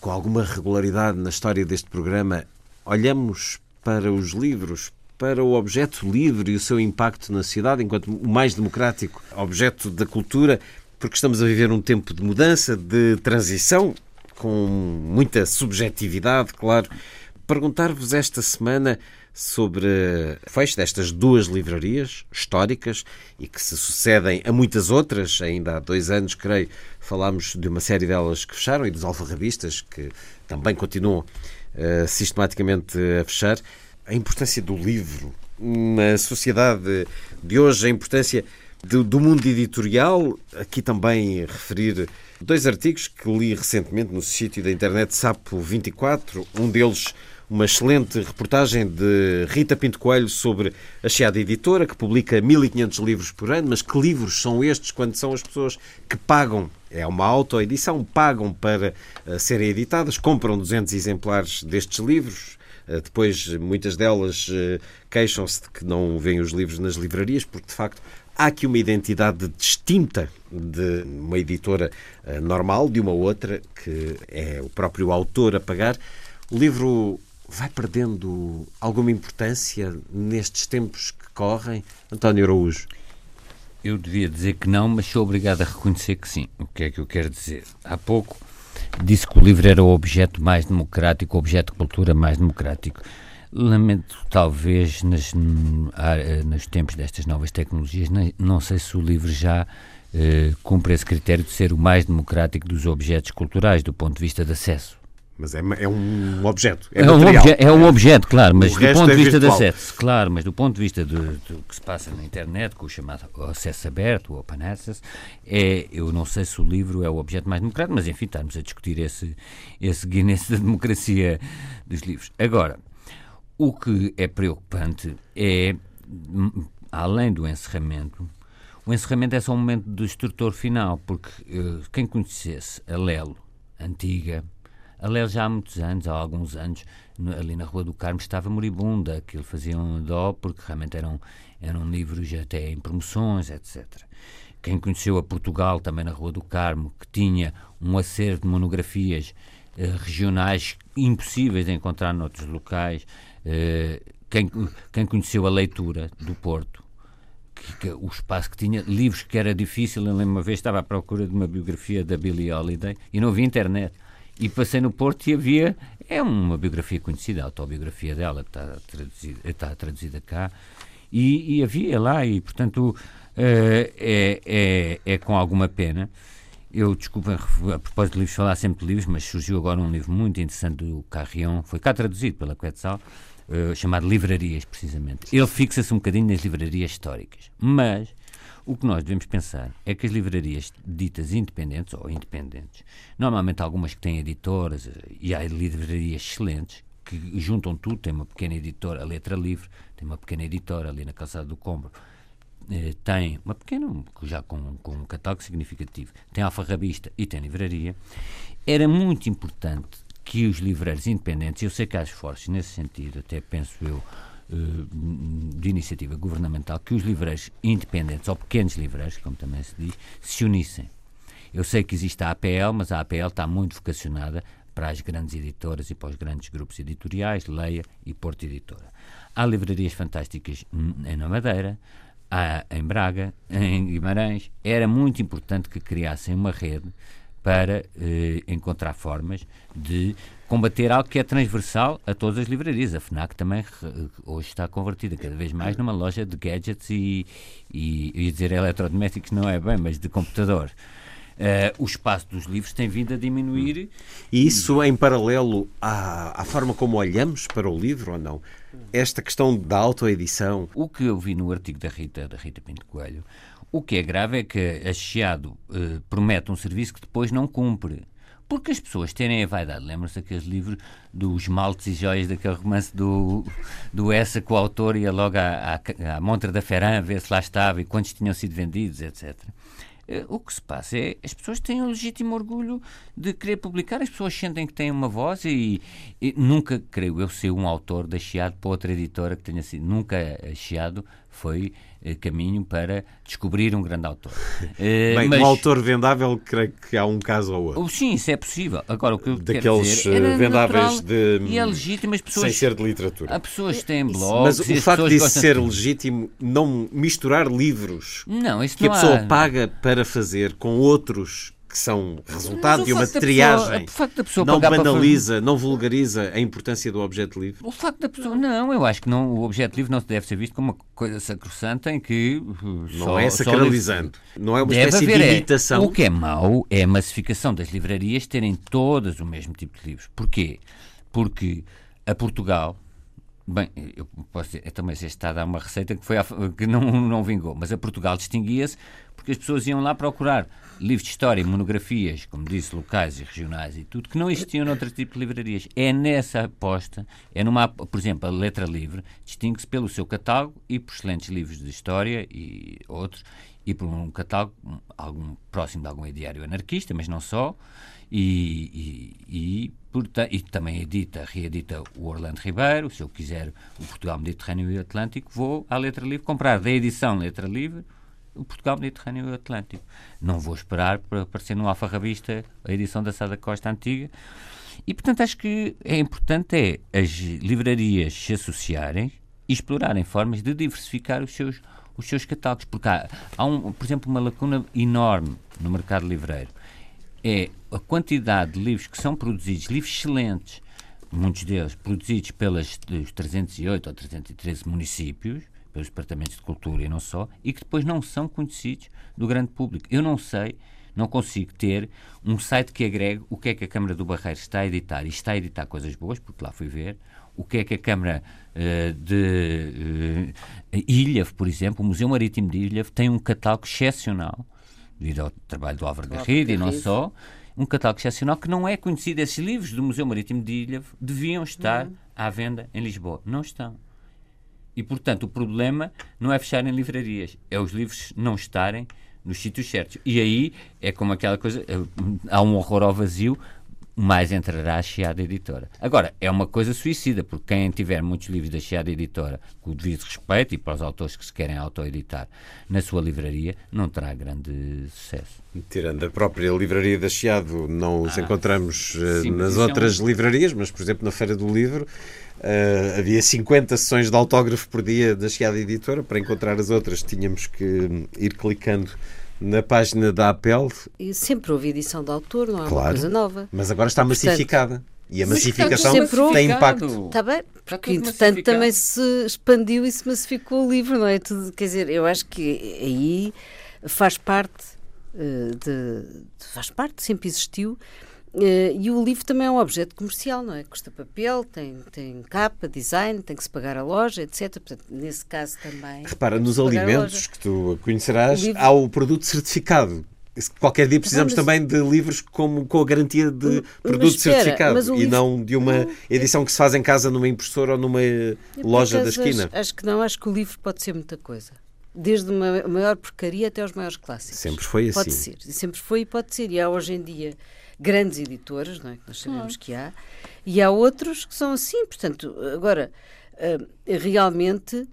S1: Com alguma regularidade na história deste programa, olhamos para os livros, para o objeto livre e o seu impacto na cidade, enquanto o mais democrático objeto da cultura porque estamos a viver um tempo de mudança, de transição, com muita subjetividade, claro. Perguntar-vos esta semana sobre o fecho destas duas livrarias históricas e que se sucedem a muitas outras. Ainda há dois anos, creio, falámos de uma série delas que fecharam e dos alfarrabistas que também continuam uh, sistematicamente a fechar. A importância do livro na sociedade de hoje, a importância do, do mundo editorial, aqui também referir dois artigos que li recentemente no sítio da internet Sapo 24, um deles uma excelente reportagem de Rita Pinto Coelho sobre a Chiada Editora, que publica 1500 livros por ano, mas que livros são estes quando são as pessoas que pagam? É uma autoedição, pagam para uh, serem editadas, compram 200 exemplares destes livros, eh, depois, muitas delas eh, queixam-se de que não veem os livros nas livrarias, porque de facto Há aqui uma identidade distinta de uma editora eh, normal, de uma outra, que é o próprio autor a pagar. O livro vai perdendo alguma importância nestes tempos que correm? António Araújo. Eu devia dizer que não, mas sou obrigado a reconhecer que sim. O que é que eu quero dizer? Há pouco disse que o livro era o objeto mais democrático, o objeto de cultura mais democrático. Lamento, talvez, nas, ah, nos tempos destas novas tecnologias, não sei se o livro já eh, cumpre esse critério de ser o mais democrático dos objetos culturais, do ponto de vista de acesso. Mas é, é um objeto, é, é um objeto, é um é. objeto, claro, mas o do ponto é de vista de acesso, claro, mas do ponto de vista do, que se passa na internet, com o chamado acesso aberto, o open access, é, eu não sei se o livro é o objeto mais democrático, mas enfim, estamos a discutir esse, esse Guinness da democracia dos livros. Agora, o que é preocupante é, hum, além do encerramento, o encerramento é só um momento do estrutor final, porque eh, quem conhecesse a Lelo, antiga, a Lelo já há muitos anos, há alguns anos, ali na Rua do Carmo estava moribunda, aquilo fazia um dó, porque realmente eram, eram livros até em promoções, etc. Quem conheceu a Portugal, também na Rua do Carmo, que tinha um acervo de monografias eh, regionais impossíveis de encontrar noutros locais, eh, quem, quem conheceu a leitura do Porto, que, que, o espaço que tinha, livros que era difícil, eu lembro uma vez estava à procura de uma biografia da Billie Holiday e não havia internet. E passei no Porto e havia. É uma biografia conhecida, a autobiografia dela, que está traduzida, está traduzida cá. E, e, havia lá, e portanto uh, é, é, é com alguma pena. Eu, desculpa, a propósito de livros, falar sempre de livros, mas surgiu agora um livro muito interessante do Carrion, foi cá traduzido pela Quetzal, eh, chamado Livrarias, precisamente. Ele fixa-se um bocadinho nas livrarias históricas, mas o que nós devemos pensar é que as livrarias ditas independentes, ou independentes, normalmente algumas que têm editoras, eh, e há livrarias excelentes, que juntam tudo, tem uma pequena editora, a Letra Livre, tem uma pequena editora ali na Calçada do Combro, eh, tem uma pequena, já com, com um catálogo significativo, tem alfarrabista e tem livraria. Era muito importante que os livreiros independentes, eu sei que há esforços nesse sentido, até penso eu, eh, de iniciativa governamental, que os livreiros independentes, ou pequenos livreiros, como também se diz, se unissem. Eu sei que existe a APL, mas a APL está muito vocacionada para as grandes editoras e para os grandes grupos editoriais, Leia e Porto Editora. Há livrarias fantásticas hum, na Madeira, há em Braga, em Guimarães. Era muito importante que criassem uma rede para eh, encontrar formas de combater algo que é transversal a todas as livrarias. A FNAC também eh, hoje está convertida cada vez mais numa loja de gadgets e, e ia dizer eletrodomésticos não é bem, mas de computador. Uh, o espaço dos livros tem vindo a diminuir. E isso em paralelo à, à forma como olhamos para o livro ou não? Esta questão da autoedição. O que eu vi no artigo da Rita, da Rita Pinto Coelho, o que é grave é que a Chiado eh, promete um serviço que depois não cumpre. Porque as pessoas terem a vaidade, lembram-se daqueles livros dos maltes e joias, daquele romance do, do Essa com o autor ia logo à, à, à montra da Ferran ver se lá estava e quantos tinham sido vendidos, etc. Eh, o que se passa é as pessoas têm um legítimo orgulho de querer publicar, as pessoas sentem que têm uma voz e, e nunca, creio eu, ser um autor da Chiado para outra editora que tenha sido. Nunca a Chiado foi eh, caminho para descobrir um grande autor. Eh, Bem, mas... um autor vendável, creio que há um caso ou outro. Oh, sim, isso é possível. Agora, o que eu Daqueles dizer, eh, vendáveis de. E é legítimo, as pessoas. Sem ser de literatura. Há pessoas têm blogs. Mas o facto de ser de... legítimo, não misturar livros não, isso que não a pessoa há... paga para fazer com outros que são resultado de uma triagem. Pessoa, da pessoa não banaliza, não vulgariza a importância do objeto livre? O facto da pessoa. Não, eu acho que não, o objeto livre não deve ser visto como uma coisa sacrossanta em que. Uh, não só, é sacralizando. Não é uma deve espécie haver, de é. imitação. É. O que é mau é a massificação das livrarias terem todas o mesmo tipo de livros. Porquê? Porque a Portugal, Bem, eu posso dizer, eu também já está a dar uma receita que, foi a, que não, não vingou, mas a Portugal distinguia-se porque as pessoas iam lá procurar livros de história, e monografias, como disse, locais e regionais e tudo, que não existiam noutro tipo de livrarias. É nessa aposta, é numa, por exemplo, a Letra Livre distingue-se pelo seu catálogo e por excelentes livros de história e outros, e por um catálogo algum, próximo de algum diário anarquista, mas não só, e, e, e Portanto, e também edita, reedita o Orlando Ribeiro, se eu quiser o Portugal Mediterrâneo e Atlântico, vou à Letra Livre comprar da edição Letra Livre o Portugal Mediterrâneo e o Atlântico. Não vou esperar para aparecer no Alfarrabista a edição da Sada Costa antiga. E, portanto, acho que é importante é as livrarias se associarem e explorarem formas de diversificar os seus, os seus catálogos. Porque há, há um, por exemplo, uma lacuna enorme no mercado livreiro é a quantidade de livros que são produzidos, livros excelentes, muitos deles produzidos pelos 308 ou 313 municípios, pelos departamentos de cultura e não só, e que depois não são conhecidos do grande público. Eu não sei, não consigo ter um site que agregue o que é que a Câmara do Barreiro está a editar, e está a editar coisas boas, porque lá fui ver, o que é que a Câmara uh, de uh, eh, Ilhave, por exemplo, o Museu Marítimo de Ilhave, tem um catálogo excepcional devido ao trabalho do Álvaro Garrido e não só, um catálogo excepcional que não é conhecido. Esses livros do Museu Marítimo de Ilha deviam estar uhum. à venda em Lisboa. Não estão. E, portanto, o problema não é fechar em livrarias, é os livros não estarem nos sítios certos. E aí é como aquela coisa, eh, hum, há um horror ao vazio, mais entrará a Chiada Editora. Agora, é uma coisa suicida, porque quem tiver muitos livros da Chiada Editora, com o devido respeito e para os autores que se querem autoeditar na sua livraria, não terá grande sucesso. Tirando a própria livraria da Chiado, não os ah, encontramos eh, sim, nas é outras livrarias, mas, por exemplo, na Feira do Livro, Uh, havia 50 sessões de autógrafo por dia da Chiada Editora. Para encontrar as outras, tínhamos que hum, ir clicando na página da Apple.
S2: E sempre houve edição de autor, não é claro, uma coisa nova. Mas agora está massificada. E a massificação tem impacto. Está bem, porque entretanto também se expandiu e se massificou o livro, não é? Tudo, quer dizer, eu acho que aí faz parte, eh, de, faz parte, sempre existiu, Uh, e o livro também é um objeto comercial, não é? Custa papel, tem, tem capa, design, tem que se pagar a loja, etc. Portanto, nesse caso também.
S1: Repara, nos alimentos que tu conhecerás, o livro... há o produto certificado. Qualquer dia precisamos mas... também de livros como, com a garantia de produto espera, certificado livro... e não de uma é edição que se faz em casa numa impressora ou numa loja da esquina.
S2: Acho, acho que não, acho que o livro pode ser muita coisa desde uma maior porcaria até aos maiores clássicos. Sempre foi assim. Pode ser, sempre foi e pode ser. E há hoje em dia grandes editores, não é? que nós sabemos que há, e há outros que são assim. Portanto, agora, eh, realmente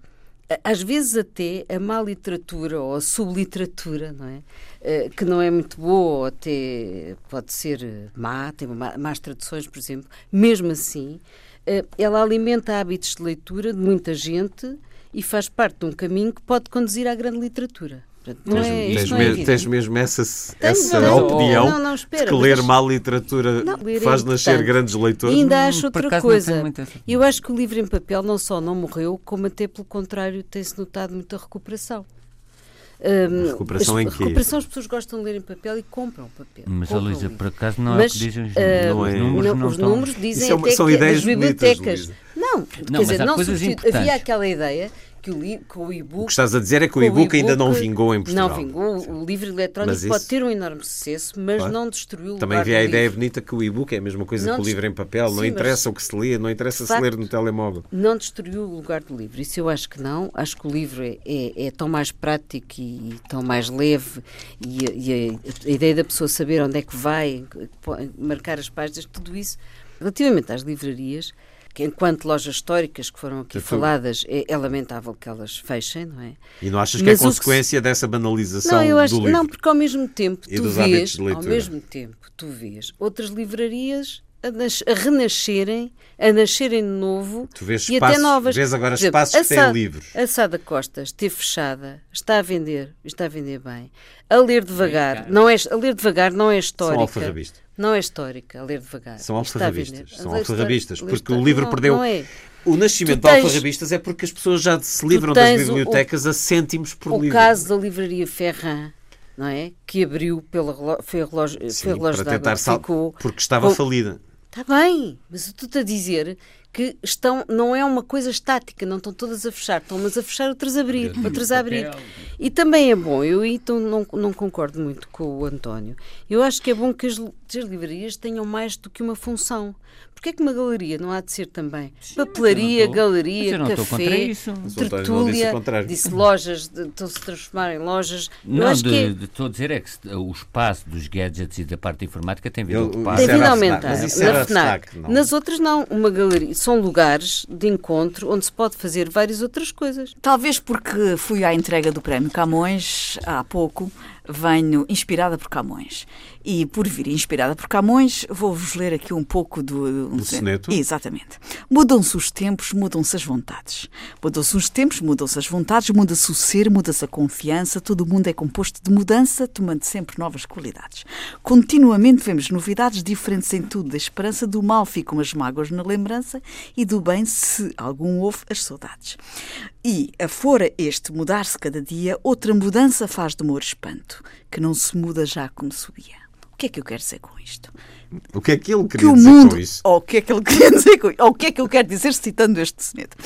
S2: às vezes até a má literatura ou a subliteratura, não é? Eh, que não é muito boa ou até pode ser eh, má, tem más traduções, por exemplo, mesmo assim, ela alimenta hábitos de leitura de muita gente e faz parte de um caminho que pode conduzir à grande literatura. Não tens, é,
S1: tens,
S2: não
S1: é tens mesmo essa, essa opinião não, não, espera, de que ler má literatura não, é faz nascer grandes leitores? Ainda acho outra coisa. Eu acho que o livro em papel não só não morreu, como até pelo contrário tem-se notado muita recuperação. Um, recuperação as, em quê? Recuperação as pessoas gostam de ler em papel e compram papel. Mas, compram Luísa, por acaso não mas, é o que dizem os, uh, é. números. Não, os estão... números dizem é uma, até são que ideias as bibliotecas... Bonitas, não, não, quer dizer, não coisas
S2: havia aquela ideia que o, que o e-book. O que estás a dizer é que o e-book ainda não vingou em Portugal. Não vingou. Sim. O livro eletrónico isso... pode ter um enorme sucesso, mas claro. não destruiu o
S1: Também vi a ideia bonita que o e-book é a mesma coisa não que o livro em papel. Sim, não interessa o que se lê, não interessa se ler no telemóvel.
S2: Não destruiu o lugar do livro. Isso eu acho que não. Acho que o livro é, é, é tão mais prático e, e, tão mais leve e, e a, a ideia da pessoa saber onde é que vai, marcar as páginas, tudo isso. Relativamente às livrarias, que enquanto lojas históricas que foram aqui faladas, é, é, lamentável que elas fechem, não é? E não achas que é consequência que se... dessa banalização não, eu acho, do livro? Não, porque ao mesmo tempo tu vês, ao mesmo tempo tu vês outras livrarias a, nas, a, renascerem, a nascerem de novo tu vês e espaços, até novas. Vês agora exemplo, espaços que Sada, têm livros. A Sada Costa esteve fechada, está a vender, está a vender bem. A ler devagar, não é, a ler devagar não é histórica. São não é histórica, a ler devagar.
S1: São alfarrabistas. São alfarrabistas, porque o livro não, perdeu. Não é. O nascimento tens, de alfarrabistas é porque as pessoas já se livram das bibliotecas o, a cêntimos por o livro. O
S2: caso da livraria Ferran, não é? Que abriu pela relógio, foi relógio, Sim, foi relógio para tentar água, sal, ficou, porque estava com, falida. Está bem, mas o tu estás a dizer que estão, não é uma coisa estática, não estão todas a fechar, estão umas a fechar, outras a abrir, outras a abrir. E também é bom, eu então não, não concordo muito com o António. Eu acho que é bom que as, as livrarias tenham mais do que uma função. Porquê é que uma galeria não há de ser também? Sim, Papelaria, tô, galeria, café, tertúlia, disse lojas, estão-se a transformar em lojas. Não, acho de, que... de, é- estou a dizer é que o espaço dos gadgets e da parte informática tem vindo a ocupar. Tem vindo a aumentar, na FNAC. FNAC Nas outras não, uma galeria são lugares de encontro onde se pode fazer várias outras coisas. Talvez porque fui à entrega do Prémio Camões há pouco, venho inspirada por Camões. E por vir inspirada por Camões, vou-vos ler aqui um pouco do. Um do soneto? Exatamente. Mudam-se os tempos, mudam-se as vontades. Mudam-se os tempos, mudam-se as vontades, muda-se o ser, muda-se a confiança, todo mundo é composto de mudança, tomando sempre novas qualidades. Continuamente vemos novidades diferentes em tudo, da esperança do mal ficam as mágoas na lembrança e do bem, se algum houve, as saudades. E, afora este mudar-se cada dia, outra mudança faz de meu espanto, que não se muda já como subia. O que é que eu quero dizer com isto?
S1: O que é que ele queria que dizer mundo, com isso? Ou oh, o que é que ele queria dizer com isso? Oh, Ou o que é que eu quero dizer citando este soneto?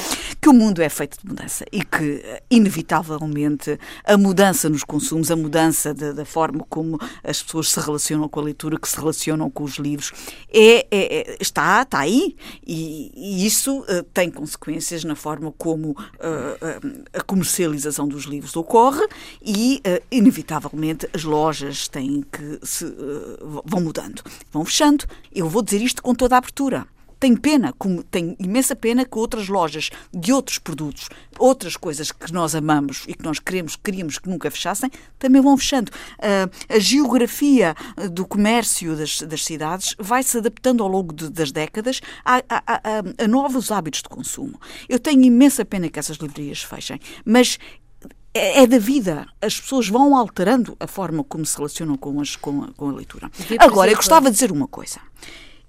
S1: Que o mundo é feito de mudança e que, eh, inevitavelmente, a mudança nos consumos, a mudança da forma como as pessoas se relacionam com a leitura, que se relacionam com os livros, é, é, é está, está aí.
S2: E, e isso uh, tem consequências na forma como uh, a comercialização dos livros ocorre e, uh, inevitavelmente, as lojas têm que se, vão mudando, vão fechando. Eu vou dizer isto com toda a abertura. Tenho pena, como tenho imensa pena que outras lojas de outros produtos, outras coisas que nós amamos e que nós queremos, queríamos que nunca fechassem, também vão fechando. Ah, a geografia ah, do comércio das, das cidades vai se adaptando ao longo de, das décadas a, a, a, a novos hábitos de consumo. Eu tenho imensa pena que essas livrarias fechem, mas é, é, da vida. As pessoas vão alterando a forma como se relacionam com, as, com, a, com a leitura. Agora, eu gostava de dizer uma coisa.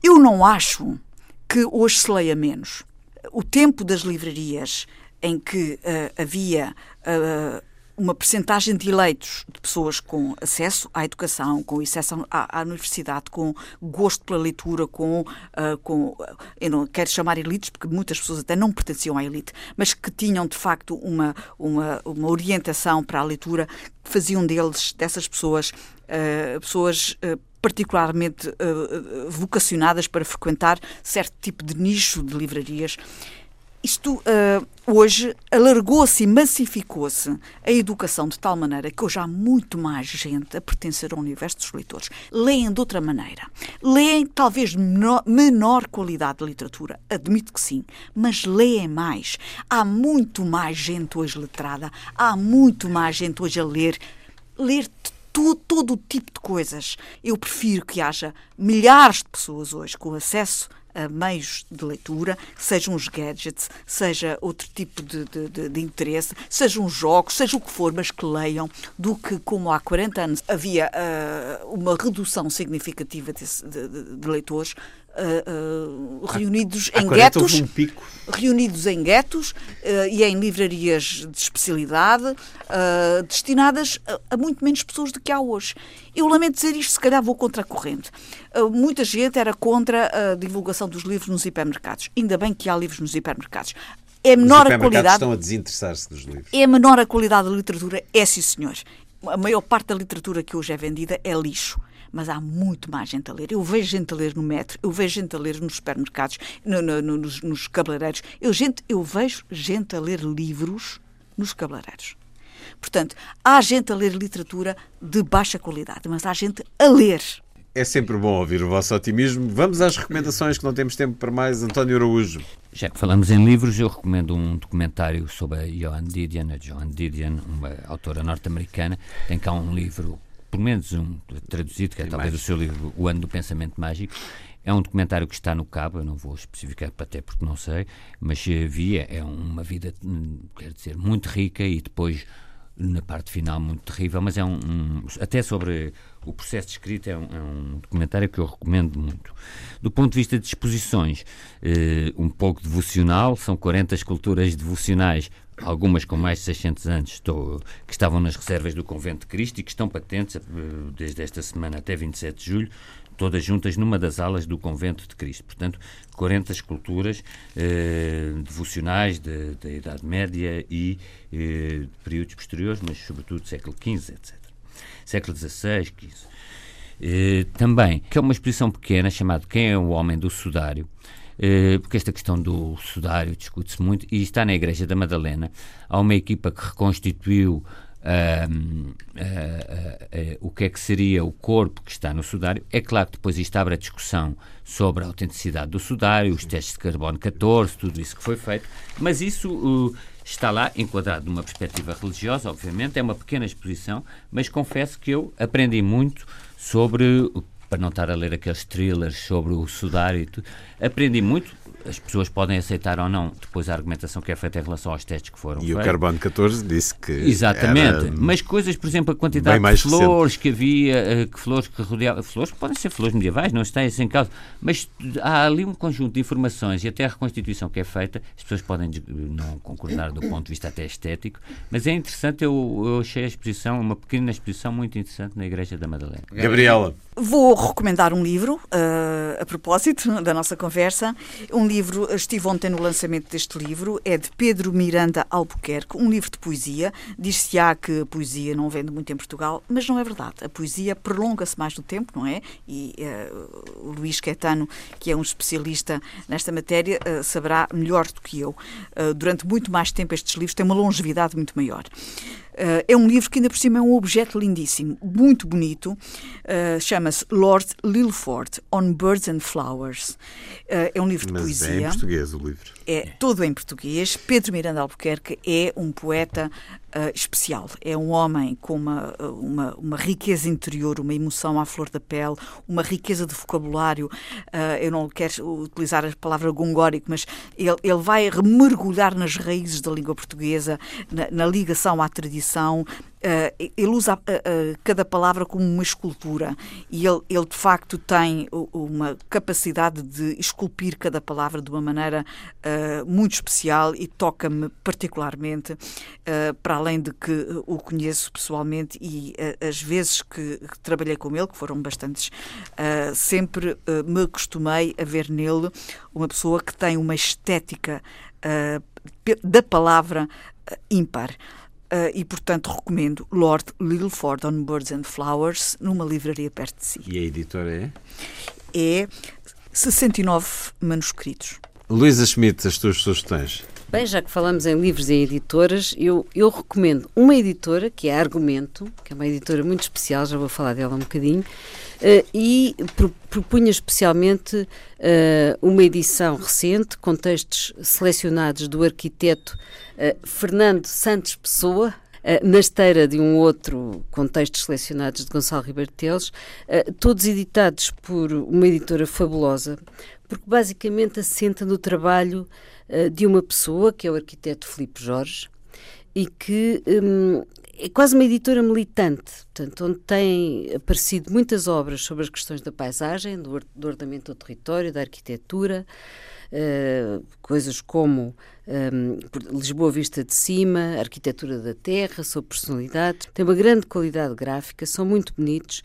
S2: Eu não acho que hoje se leia menos. O tempo das livrarias em que uh, havia uh, uma percentagem de eleitos, de pessoas com acesso à educação, com acesso à, à universidade, com gosto pela leitura, com, uh, com. Ah, eu não quero chamar elites, porque muitas pessoas até não pertenciam à elite, mas que tinham de facto uma, uma, uma orientação para a leitura, que faziam deles, dessas pessoas, uh, pessoas. Uh, particularmente vocacionadas para frequentar certo tipo de nicho de livrarias isto uh, hoje alargou-se e massificou-se a educação de tal maneira que hoje há muito mais gente a pertencer ao universo dos leitores. Leem de outra maneira. Leem talvez menor, menor qualidade de literatura, admito que sim, mas leem mais. Há muito mais gente hoje letrada, há muito mais gente hoje a ler. Ler todo, todo o tipo de coisas. Eu prefiro que haja milhares de pessoas hoje com acesso meios de leitura, sejam os gadgets, seja outro tipo de, de, de interesse, sejam um jogos, seja o que for, mas que leiam, do que como há 40 anos havia uh, uma redução significativa desse, de, de leitores, uh, reunidos, em guetos, um reunidos em guetos. e em livrarias de especialidade, eh, destinadas a, a, muito menos pessoas do que há hoje. Eu lamento dizer isto, se calhar vou contra a corrente. muita gente era contra a divulgação dos livros nos hipermercados. Ainda bem que há livros nos hipermercados.
S1: É menor a qualidade. estão a desinteressar-se dos livros. É menor a qualidade da literatura, é sim, senhor. A maior parte da literatura que hoje é vendida é lixo mas há muito mais gente a ler.
S2: Eu vejo gente a ler no metro, eu vejo gente a ler nos supermercados, no, no, no, nos, nos cabeleireiros. Eu, gente, eu vejo gente a ler livros nos cabeleireiros. Portanto, há gente a ler literatura de baixa qualidade, mas há gente a ler.
S1: É sempre bom ouvir o vosso otimismo. Vamos às recomendações que não temos tempo para mais. António Araújo. Já que falamos em livros, eu recomendo um documentário sobre a Joan Didion, a Joan Didion, uma autora norte-americana. Tem cá um livro pelo menos um traduzido, que é talvez o seu livro O Ano do Pensamento Mágico, é um documentário que está no cabo, eu não vou especificar até porque não sei, mas eh, via, é, é uma vida, hum, quer dizer, muito rica e depois na parte final muito terrível, mas é um, um até sobre o processo de escrita é um, é um, documentário que eu recomendo muito. Do ponto de vista de exposições, eh, um pouco devocional, são 40 esculturas devocionais algumas com mais de 600 anos, estou, que estavam nas reservas do Convento de Cristo e que estão patentes eh, desde esta semana até 27 de julho, todas juntas numa das alas do Convento de Cristo. Portanto, 40 esculturas eh, devocionais da de, de Idade Média e eh, de períodos posteriores, mas sobretudo século XV, etc. Século XVI, XV. Eh, também, que é uma exposição pequena chamada Quem é o Homem do Sudário, eh, porque esta questão do sudário discute-se muito, e está na Igreja da Madalena. Há uma equipa que reconstituiu Uh, uh, uh, o que é que seria o corpo que está no sudário. É claro que depois isto abre a discussão sobre a autenticidade do sudário, os testes de carbono 14, tudo isso que foi feito, mas isso está lá enquadrado numa perspectiva religiosa, obviamente, é uma pequena exposição, mas confesso que eu aprendi muito sobre para não estar a ler aqueles thrillers sobre o sudário. Aprendi muito, as pessoas podem aceitar ou não depois a argumentação que é feita em relação aos testes que foram e feitos. E o Carbono 14 disse que. Exatamente. Mas coisas, por exemplo, a quantidade de flores recente. que havia, eh, que flores que rodeavam. Flores que podem ser flores medievais, não está isso assim, em causa. Mas há ali um conjunto de informações e até a reconstituição que é feita. As pessoas podem não concordar do ponto de vista até estético, mas é interessante. Eu, eu achei a exposição, uma pequena exposição muito interessante na Igreja da Madalena. Gabriela. Vou recomendar um livro, uh, a propósito da nossa conversa, um livro livro, estive ontem no lançamento deste livro, é de Pedro Miranda Albuquerque, um livro de poesia.
S2: Diz-se há que
S1: a
S2: poesia não vende muito em Portugal, mas não é verdade. A poesia prolonga-se mais no tempo, não é? E uh, o Luís Quetano, que é um especialista nesta matéria, uh, saberá melhor do que eu. Uh, durante muito mais tempo estes livros têm uma longevidade muito maior. Uh, é um livro que, ainda por cima, é um objeto lindíssimo, muito bonito. Uh, Chama-se Lord Lilford, On Birds and Flowers. Uh, é um livro de
S1: Mas
S2: poesia.
S1: É em português o livro. É, é todo em português. Pedro Miranda Albuquerque é um poeta Uh, especial. É um homem com uma, eh, uma, uma, riqueza interior, uma emoção à flor da pele, uma riqueza de vocabulário.
S2: Uh, eu não quero utilizar a palavra gongórico, mas ele, ele vai mergulhar nas raízes da língua portuguesa, na, na ligação à tradição, Uh, ele usa uh, uh, cada palavra como uma escultura e ele, ele, de facto tem uma capacidade de esculpir cada palavra de uma maneira muito especial e toca-me particularmente, para além de que o conheço pessoalmente e as vezes que, que, trabalhei com ele, que foram bastantes, sempre me acostumei a ver nele uma pessoa que tem uma estética da palavra ímpar. Uh, e, portanto, recomendo Lord Lilford on Birds and Flowers numa livraria perto de si.
S1: E a editora é? É 69 manuscritos. Luísa Schmidt, as tuas sugestões? Bem, já que falamos em livros e em editoras, eu, eu recomendo uma editora, que é Argumento, que é uma editora muito especial, já vou falar dela um bocadinho, uh,
S2: e pro, propunha especialmente uh, uma edição recente, com textos selecionados do arquiteto uh, Fernando Santos Pessoa, na esteira de um outro contexto selecionados de Gonçalo Ribeiro Teles, todos editados por uma editora fabulosa, porque basicamente assenta no trabalho uh, de uma pessoa, que é o arquiteto Filipe Jorge, e que um, é quase uma editora militante, portanto, onde têm aparecido muitas obras sobre as questões da paisagem, do, do ordenamento do território, da arquitetura, uh, coisas como um, Lisboa Vista de Cima, Arquitetura da Terra, sua personalidade. Tem uma grande qualidade gráfica, são muito bonitos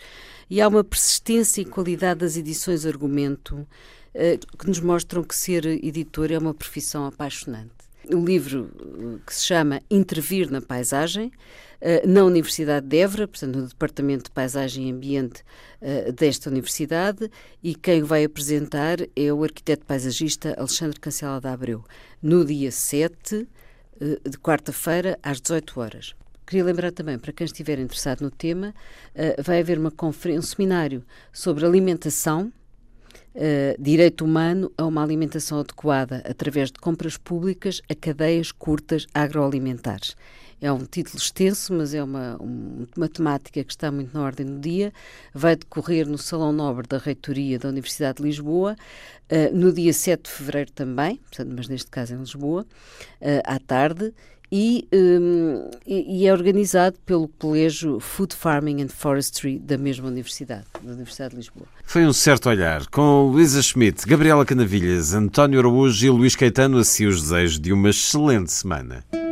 S2: e há uma persistência e qualidade das edições argumento eh, que nos mostram que ser editor é uma profissão apaixonante. O livro eh, que se chama Intervir na Paisagem, eh, na Universidade de Évora, portanto, no Departamento de Paisagem e Ambiente desta universidade, e quem vai apresentar é o arquiteto paisagista Alexandre Cancela da Abreu, no dia 7 de quarta-feira, às 18 horas. Queria lembrar também, para quem estiver interessado no tema, vai haver uma conferência, um seminário sobre alimentação eh, direito humano a uma alimentação adequada através de compras públicas a cadeias curtas agroalimentares. É um título extenso, mas é uma, uma temática que está muito na ordem do dia. Vai decorrer no Salão Nobre da Reitoria da Universidade de Lisboa, eh, no dia 7 de fevereiro também, mas neste caso é em Lisboa, eh, à tarde e, um, e, é organizado pelo Colégio Food Farming and Forestry da mesma universidade, da Universidade de Lisboa.
S1: Foi um certo olhar, com Luísa Schmidt, Gabriela Canavilhas, António Araújo e Luís Caetano, assim os desejos de uma excelente semana.